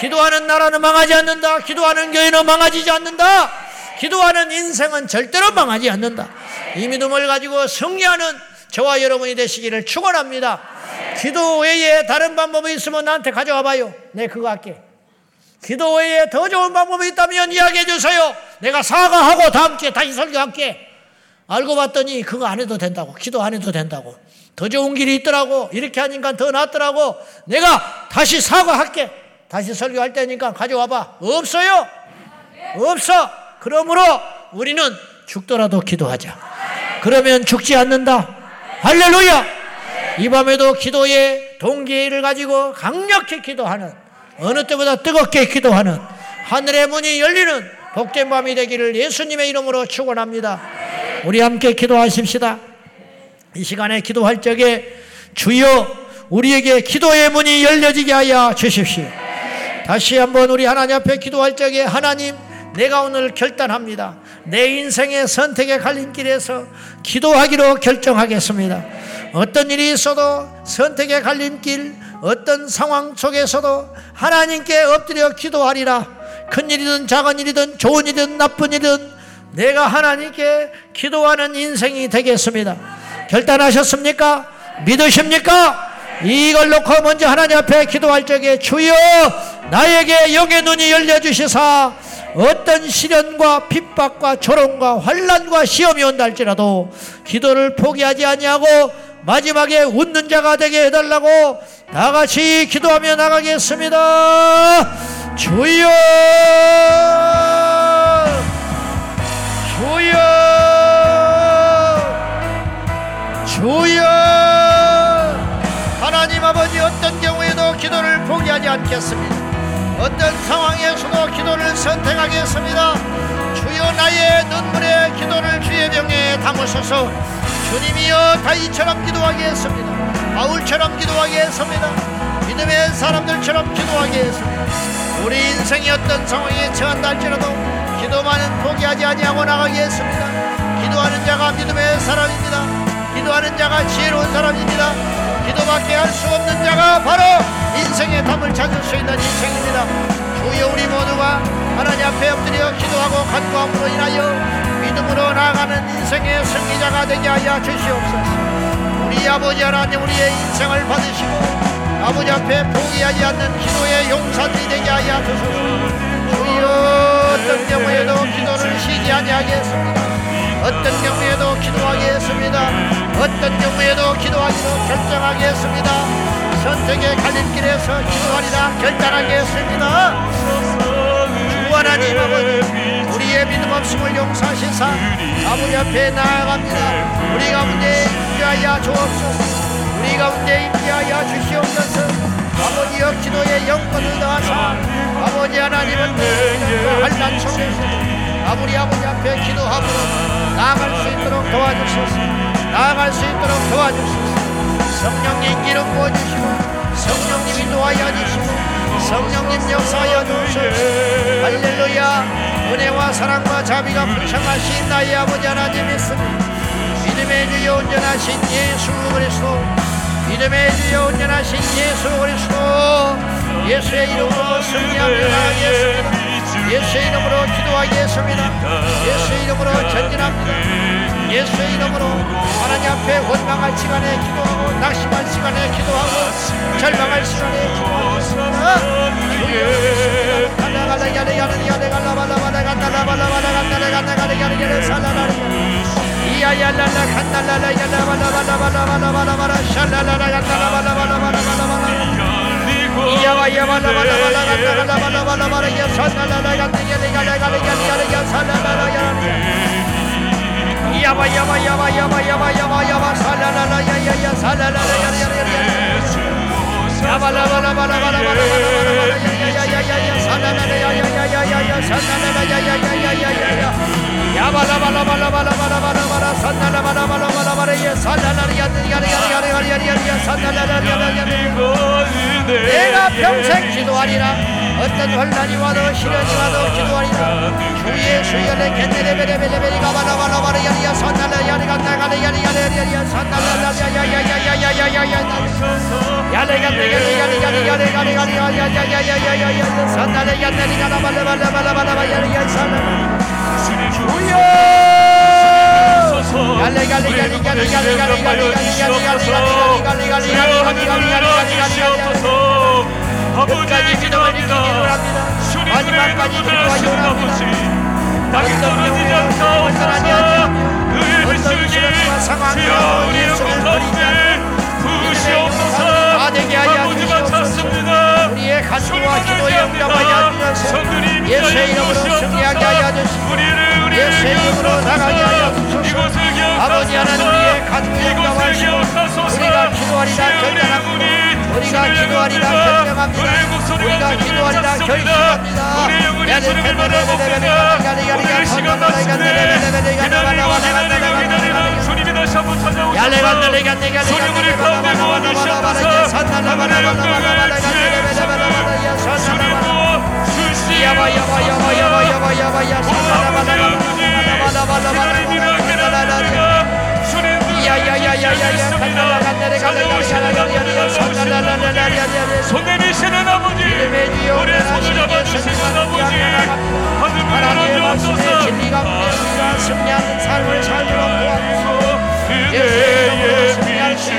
기도하는 나라는 망하지 않는다. 기도하는 교회는 망하지 않는다. 기도하는 인생은 절대로 망하지 않는다. 이 믿음을 가지고 승리하는 저와 여러분이 되시기를 축원합니다. 기도 외에 다른 방법이 있으면 나한테 가져와 봐요. 내 그거 할게. 기도 외에 더 좋은 방법이 있다면 이야기해 주세요. 내가 사과하고 다음 주에 다시 설교할게. 알고 봤더니 그거 안 해도 된다고. 기도 안 해도 된다고. 더 좋은 길이 있더라고. 이렇게 하니까 더 낫더라고. 내가 다시 사과할게. 다시 설교할 때니까 가져와 봐. 없어요. 없어. 그러므로 우리는 죽더라도 기도하자. 그러면 죽지 않는다. 할렐루야! 이 밤에도 기도의 동기를 가지고 강력히 기도하는 어느 때보다 뜨겁게 기도하는 하늘의 문이 열리는 복된 밤이 되기를 예수님의 이름으로 축원합니다. 우리 함께 기도하십시다. 이 시간에 기도할 적에 주여 우리에게 기도의 문이 열려지게 하여 주십시오. 다시 한번 우리 하나님 앞에 기도할 적에 하나님 내가 오늘 결단합니다. 내 인생의 선택의 갈림길에서 기도하기로 결정하겠습니다. 어떤 일이 있어도 선택의 갈림길, 어떤 상황 속에서도 하나님께 엎드려 기도하리라. 큰 일이든 작은 일이든 좋은 일이든 나쁜 일이든 내가 하나님께 기도하는 인생이 되겠습니다. 결단하셨습니까? 믿으십니까? 이걸 놓고 먼저 하나님 앞에 기도할 적에 주여 나에게 영의 눈이 열려 주시사 어떤 시련과 핍박과 조롱과 환란과 시험이 온다 할지라도 기도를 포기하지 아니하고 마지막에 웃는 자가 되게 해달라고 다 같이 기도하며 나가겠습니다. 주여 주여 주여 하나님 아버지 어떤 경우에도 기도를 포기하지 않겠습니다. 어떤 상황에서도 기도를 선택하겠습니다. 주여 나의 눈물의 기도를 주의 병에 담으소서 주님이여 다이처럼 기도하겠습니다. 바울처럼 기도하겠습니다. 믿음의 사람들처럼 기도하겠습니다. 우리 인생이 어떤 상황에 처한다 할지라도 기도만은 포기하지 아니하고 나가겠습니다. 기도하는 자가 믿음의 사람입니다. 기도하는 자가 지혜로운 사람입니다. 기도밖에 할 수 없는 자가 바로 인생의 답을 찾을 수 있는 인생입니다. 주여 우리 모두가 하나님 앞에 엎드려 기도하고 간구함으로 인하여 믿음으로 나아가는 인생의 승리자가 되게 하여 주시옵소서. 우리 아버지 하나님 우리의 인생을 받으시고 아버지 앞에 포기하지 않는 기도의 용사들이 되게 하여 주소서. 주여 어떤 경우에도 기도를 쉬지 아니하겠습니다. 어떤 경우에도 기도하겠습니다. 어떤 경우에도 기도하기로 결정하겠습니다. 선택의 갈림길에서 기도하리라 결단하겠습니다. 주 하나님 아버지 우리의 믿음 없음을 용서하시사 아버지 앞에 나아갑니다. 우리 가운데 임하여 주옵소서. 우리 가운데 임하여 주시옵소서. 아버지여 기도의 영권을 더하사 아버지 하나님은 한란 속에서 아무리 아버지 앞에 기도함으로 나아갈 수 있도록 도와주소서. 나아갈 수 있도록 도와주소서. 성령님 기름 부어주시고 성령님 인도하여 주시고 성령님 역사하여 주소서. 할렐루야. 은혜와 사랑과 자비가 풍성하신 나의 아버지 하나님 있습니다 믿음의 주여 온전하신 예수 그리스도. 믿음의 주여 온전하신 예수 그리스도. 예수의 이름으로 승리하며 나아가겠습니다 예수의 이름으로 기도하겠습니다. 예수의 이름으로 전진합니다. 예수의 이름으로 하나님 앞에 원망할 시간에 기도하고 낙심할 시간에 기도하고 절망할 시간에 기도하겠습니다. 이야야라라 간달라라 야라발라발라발라발라발라발라 샬라라라 간달라발라발라발라발라 Yaba yaba yaba yaba yaba yaba yaba salalala ya ya ya salalala ya ya ya ya Yaba laba laba laba laba laba ya ya ya ya ya salalala ya ya ya ya ya salalala ya ya ya ya ya ya Yaba laba laba laba laba laba laba laba sanda laba laba laba laba ye sandalar yan yan yan yan yan yan yan yan sandalar yan yan yan 내가 평생 기도하리라 어떤 혼란이 와도 시련이 와도 기도하리라 주의 수연에 견디레베레베레베리 가바라바라바라 야리야 산달라 야리가 나가네 야리야 야리야 산달라 야야야야야야야야야 야리가 내게 야리가 야리가 야리가 야야야야야야 산달라 야리가 나발레발레발레발레 야리야 산달라 아버지 기도합니다 주님의 누구들 하신 아버지 땅이 떨어지지 않사옵소서 그의 빗줄기 지어 우리의 공사들 부시옵소서 아버지만 찾습니다 우리의 간구와 기도에 응답하게 하여 주셔서 예수의 이름으로 승리하게 하여 주시고 예수의 이름으로 나가게 하여 주소서 아버지 하나님 우리의 간구에 응답하시고 우리가 기도하리라 결단하고 우리가 기도하리라 결정합니다 우리가 기도하리라 결심합니다 오늘 시간 말씀에 기다리고 기다리고 기다리는 주님이 다시 한번 찾아오셔서 주님을 가운데 모아주시옵소서 하늘의 영광을 주의 손에 계시는 아버지 우리의 손을 잡아주시는 아버지 하늘을 열어주소서 승리하는 삶을 살도록 도와주소서 그대의 빛이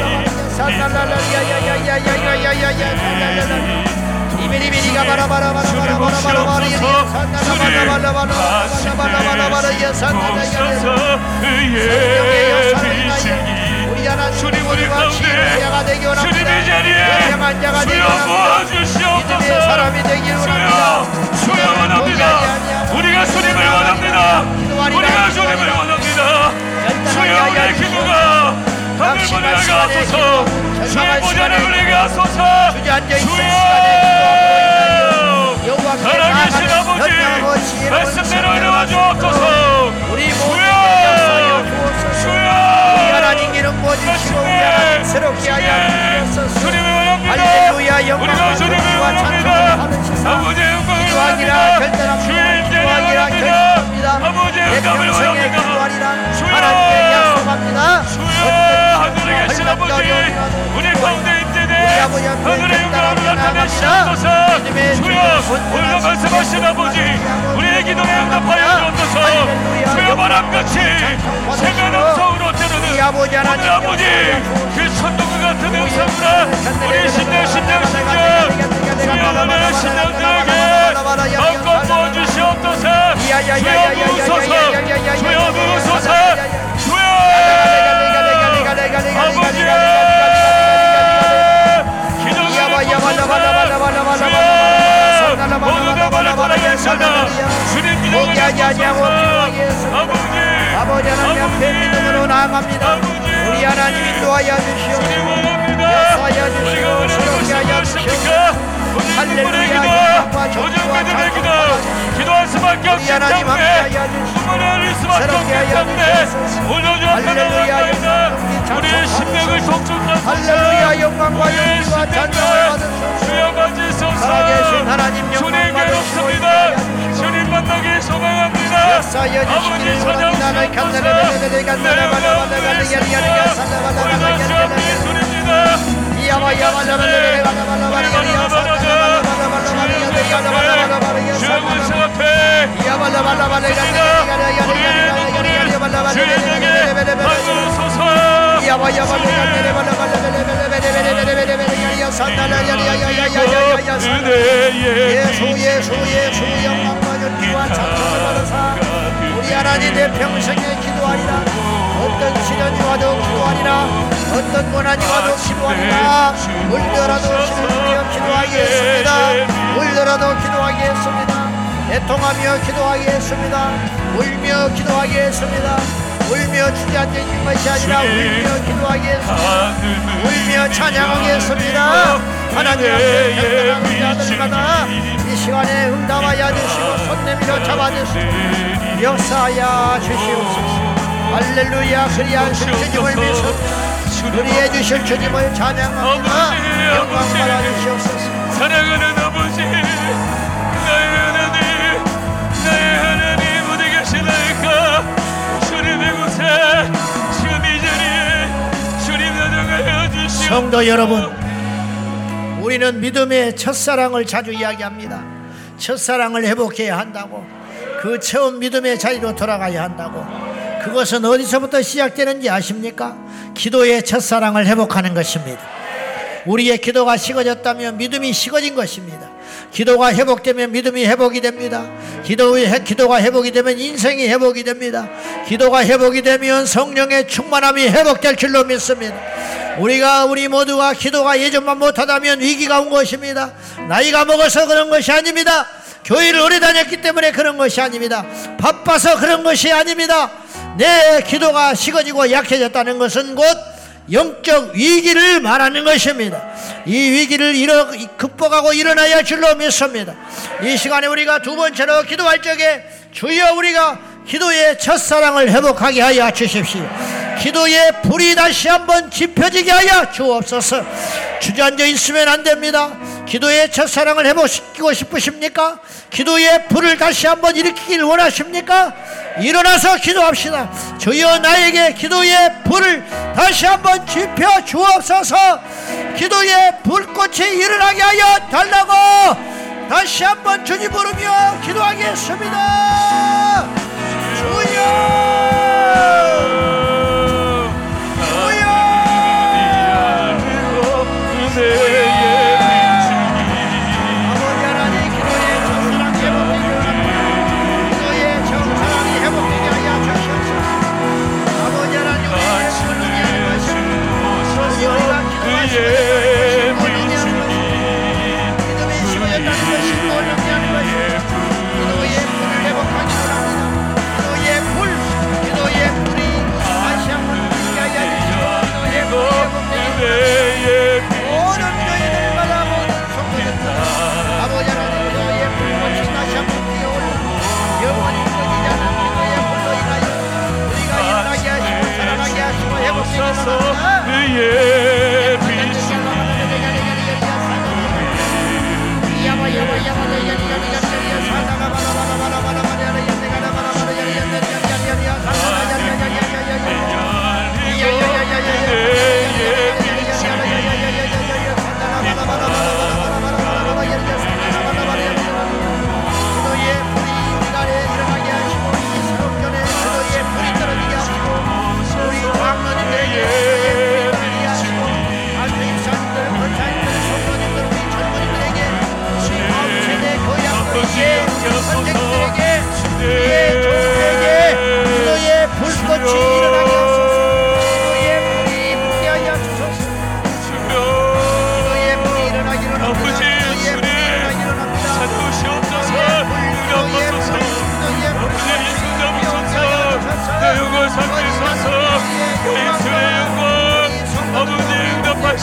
주님 우리 가운데 주님의 자리에 주여 부어주시옵소서 주여 주여 원합니다 우리가 주님을 원합니다 우리가 주님을 원합니다 주여 우리의 기도가 하늘문을 열게 하소서 주의 보좌를 울리게 하소서 주여 살아계신 아버지 말씀대로 이루어 주옵소서. 우리 모두 주여! 주여 하나님 이름 모지시고 우리 하나님 새롭게 하여 주옵소서. 할렐루야 영광과 찬송을 받으시사 아버지의 영광을 기도하기라 원합니다. 결단합니다. 아버지의 평생에 원합니다. 주여! 주여! 하늘에 계신 아버지! 우리 가운데 임재되 하늘의 영광을 나타내시옵소서! 주여! 주님, 오늘 말씀하신 아버지! 우리의 기도에 응답하여 주옵소서. 주여 바람같이 받으시고 음성으로 때르는 오늘 아버지 그 천둥과 같은 음성으로 우리 신령 신령 신령 주여 하나님의 신령들에게 덮고 부어주시옵소서 주여 부으소서 주여 부으소서 주여 아버지 모두가 바라바라게 살다 주님 기도를 주옵소서 아버지 하나님 앞에 믿음으로 나아갑니다 우리 하나님 인도하여 주시옵소서 역사하여 주시고 우리가 오늘 새롭게 하여 무엇을 하십니까 오늘 할렐루야, 영광과 기도. 찬송과 기도할 수밖에 없기 우리 때문에 눈물을 흘릴 수밖에 없기 때문에 주 앞에 영광과 우리의 심령을 독촉하소서. 할렐루야 영광과 받으소서. 주여 받으소서. 살아계신 하나님 주님 괴롭습니다. 주님 만나기 소망합니다. 아버지 야발라발레레 발라발라발리야리야 살라발라발라발리야리야 주여 살라발라발리야 문 앞에 이야발라 우리 하나님 내 평생에 기도하리라 어떤 시련이 와도 기도하리라 어떤 고난이 와도 기도하리라 울더라도 주여 기도하겠습니다. 울더라도 기도하겠습니다. 애통하며 기도하겠습니다. 울며 기도하겠습니다. 울며 주저앉는 것이 아니라 울며 기도하겠습니다. 울며 찬양하겠습니다. 하나님 앞에 나가는 자들마다 이 시간에 응답하여 주시고 손 내밀어 잡아주시고 역사하여 주시옵소서. 할렐루야. 그리하신 주님을 믿습니다 그리해 주실 주님을 찬양합니다. 영광 받아 주시옵소서. 사랑하는 아버지 나의 하나님 나의 하나님 어디 계시나이까? 주님의 곳에 지금 이 자리에 주님 나타나여 주시옵소서. 성도 여러분 우리는 믿음의 첫사랑을 자주 이야기합니다. 첫사랑을 회복해야 한다고 그 처음 믿음의 자리로 돌아가야 한다고 그것은 어디서부터 시작되는지 아십니까? 기도의 첫사랑을 회복하는 것입니다 우리의 기도가 식어졌다면 믿음이 식어진 것입니다. 기도가 회복되면 믿음이 회복이 됩니다. 기도의 기도가 회복이 되면 인생이 회복이 됩니다. 기도가 회복이 되면 성령의 충만함이 회복될 줄로 믿습니다. 우리가 우리 모두가 기도가 예전만 못하다면 위기가 온 것입니다. 나이가 먹어서 그런 것이 아닙니다. 교회를 오래 다녔기 때문에 그런 것이 아닙니다. 바빠서 그런 것이 아닙니다. 내 기도가 식어지고 약해졌다는 것은 곧 영적 위기를 말하는 것입니다. 이 위기를 일어, 극복하고 일어나야 줄로 믿습니다. 이 시간에 우리가 두 번째로 기도할 적에 주여 우리가 기도의 첫사랑을 회복하게 하여 주십시오. 기도의 불이 다시 한번 지펴지게 하여 주옵소서. 주저앉아 있으면 안 됩니다. 기도의 첫사랑을 회복시키고 싶으십니까? 기도의 불을 다시 한번 일으키길 원하십니까? 일어나서 기도합시다. 주여 나에게 기도의 불을 다시 한번 지펴 주옵소서. 기도의 불꽃이 일어나게 하여 달라고 다시 한번 주님 부르며 기도하겠습니다. 주여.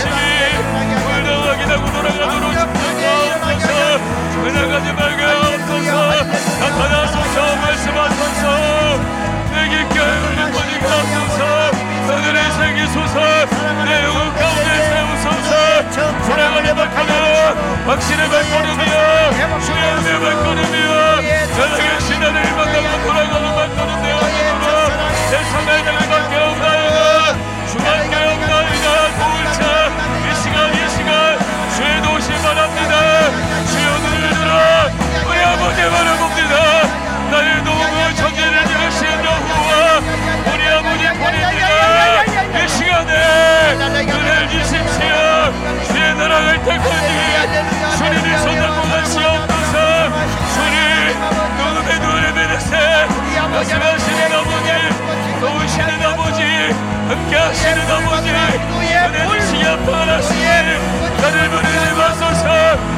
올라가기 하고 돌아가도록 축복하옵소서 은하가지 말게 하옵소서 나타나소서 말씀하소서. 내 깊게 울린 번이 가옵소서 하늘에 생기소서 내 영혼 가운데 세우소서. 사랑을 회복하며 확신의 발걸음이여 주의 발걸음이여 세상의 신화를 만나고 돌아가는 발걸음 되어가도록 세상의 장밖에 없나이다. 주밖에 없나이다. 도울차 우리 아버지 바라봅니다. 나의 도움은 천지를 이루신 여호와 우리 아버지 본입니다 이 시간에 은혜를 주십시오. 주의 나라를 택하니 주님이 손잡고 가시옵소서. 주님 눈에 눈을 내리세 말씀하시는 아버지 도우시는 아버지 함께 하시는 아버지 은혜 주시기 아파하시니 나를 부르지 마소서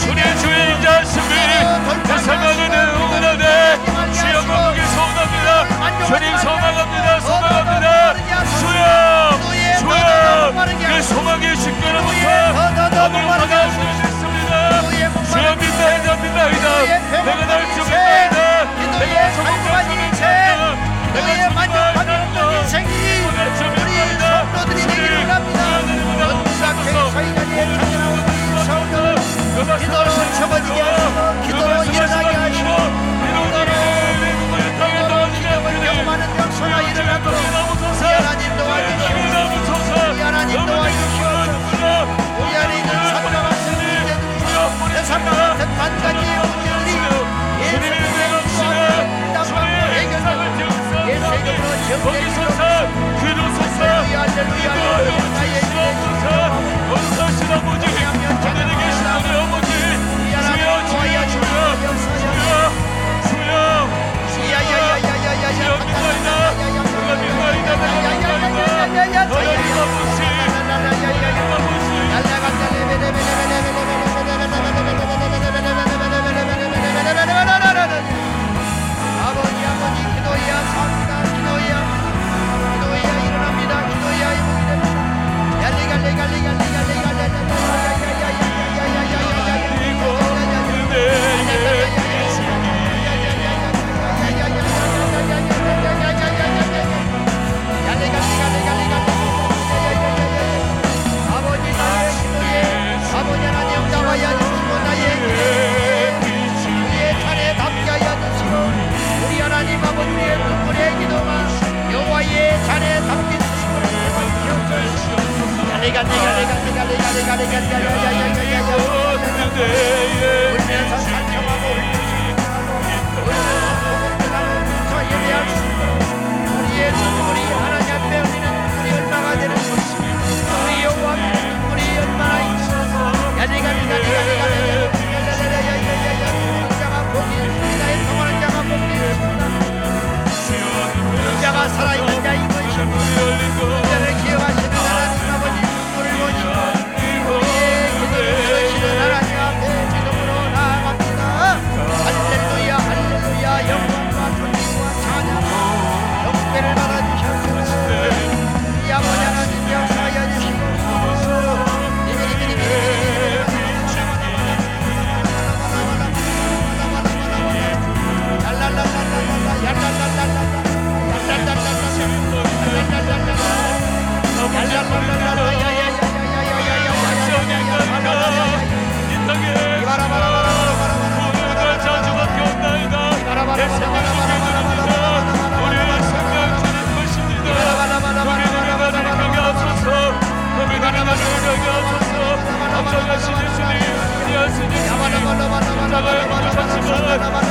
주의 주인자 승리 내 삶을 응원하네 주여 거룩히 소원합니다. 주님 소망합니다. 소망합니다 울면서 산청하고 울면서 있어서 야 내가 내가 내가 내가 내가 자가 살아있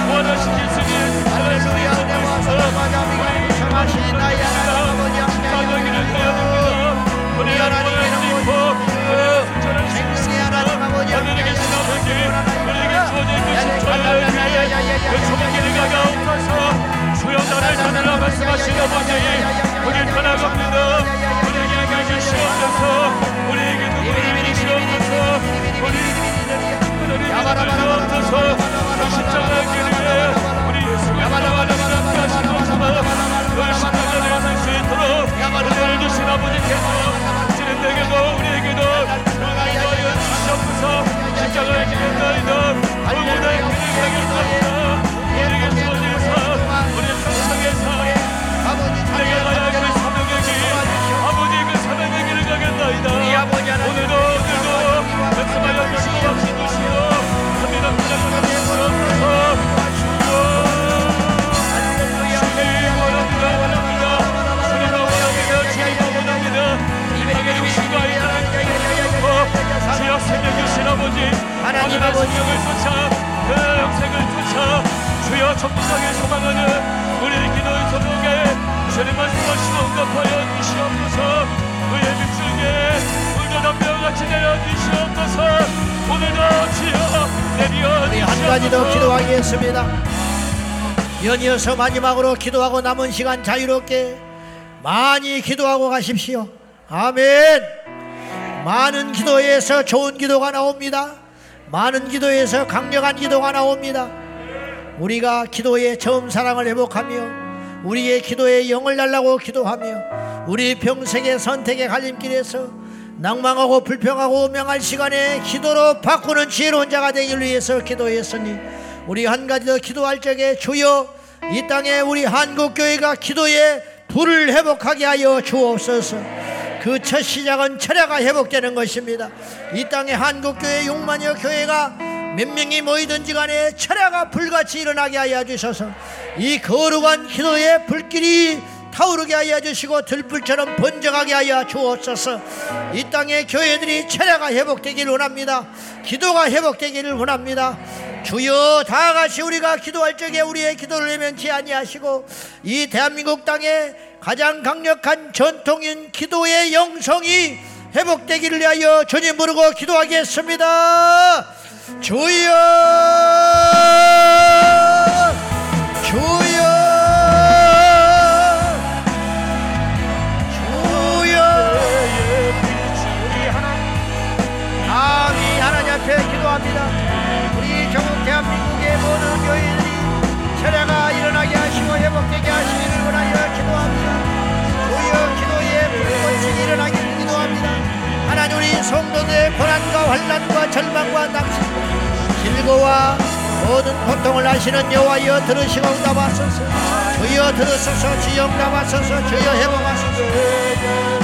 원하시겠으니 하나님의 성령 우리 강하신 나의 아버지 하나님 말씀하신 아버지 우리 떠나갑니다 우리에게 주시옵소서 우리에게 눈물을 주시옵소서 우리 하나님 주옵소서 십자가 길에 우리 예수님을 함께 하시옵소서 그 십자가를 살수 있도록 은혜를 주신 아버지께서 진행되게도 우리에게도 은혜하여 주시옵소서 십자가의 길에 나이다 아무나 길을 가겠습니다. 우리에게 주어진 삶 우리 평생의 삶 내가 가야 할그 사명의 길 아버지 그 사명의 길을 가겠나이다. 오늘도 오늘도 말씀하여 주시고 없이 주시오 합니다 부탁하여 주시옵소서 주여 생명 주신 아버지 하나님 아버지. 생명을 쫓아 그 영생을 쫓아 주여 천국하게 소망하는 우리 기도의 소목에 주님 말씀하시고 응답하여 주시옵소서 그의 빛줄게 물도 담배와 같이 내려 주시옵소서 오늘도 주여 내려 주시옵소서 가지 더 기도하겠습니다. 연이어서 마지막으로 기도하고 남은 시간 자유롭게 많이 기도하고 가십시오. 아멘. 많은 기도에서 좋은 기도가 나옵니다. 많은 기도에서 강력한 기도가 나옵니다. 우리가 기도의 처음 사랑을 회복하며 우리의 기도에 영을 달라고 기도하며 우리 평생의 선택의 갈림길에서 낭망하고 불평하고 명할 시간에 기도로 바꾸는 지혜로운 자가 되기 위해서 기도했으니 우리 한 가지 더 기도할 적에 주여 이 땅에 우리 한국교회가 기도의 불을 회복하게 하여 주옵소서 그 첫 시작은 철야가 회복되는 것입니다. 이 땅에 한국교회 6만여 교회가 몇 명이 모이든지 간에 철야가 불같이 일어나게 하여 주셔서. 이 거룩한 기도의 불길이 타오르게 하여 주시고 들불처럼 번져가게 하여 주옵소서. 이 땅의 교회들이 철야가 회복되기를 원합니다. 기도가 회복되기를 원합니다. 주여 다 같이 우리가 기도할 적에 우리의 기도를 내면치 아니하시고 이 대한민국 땅에 가장 강력한 전통인 기도의 영성이 회복되기를 위하여 주님 부르고 기도하겠습니다. 주여 환난과 절망과 낙심과 길고와 모든 고통을 아시는 여호와여 들으시고 응답하소서. 주여 들으소서. 주여 응답하소서. 주여 회복하소서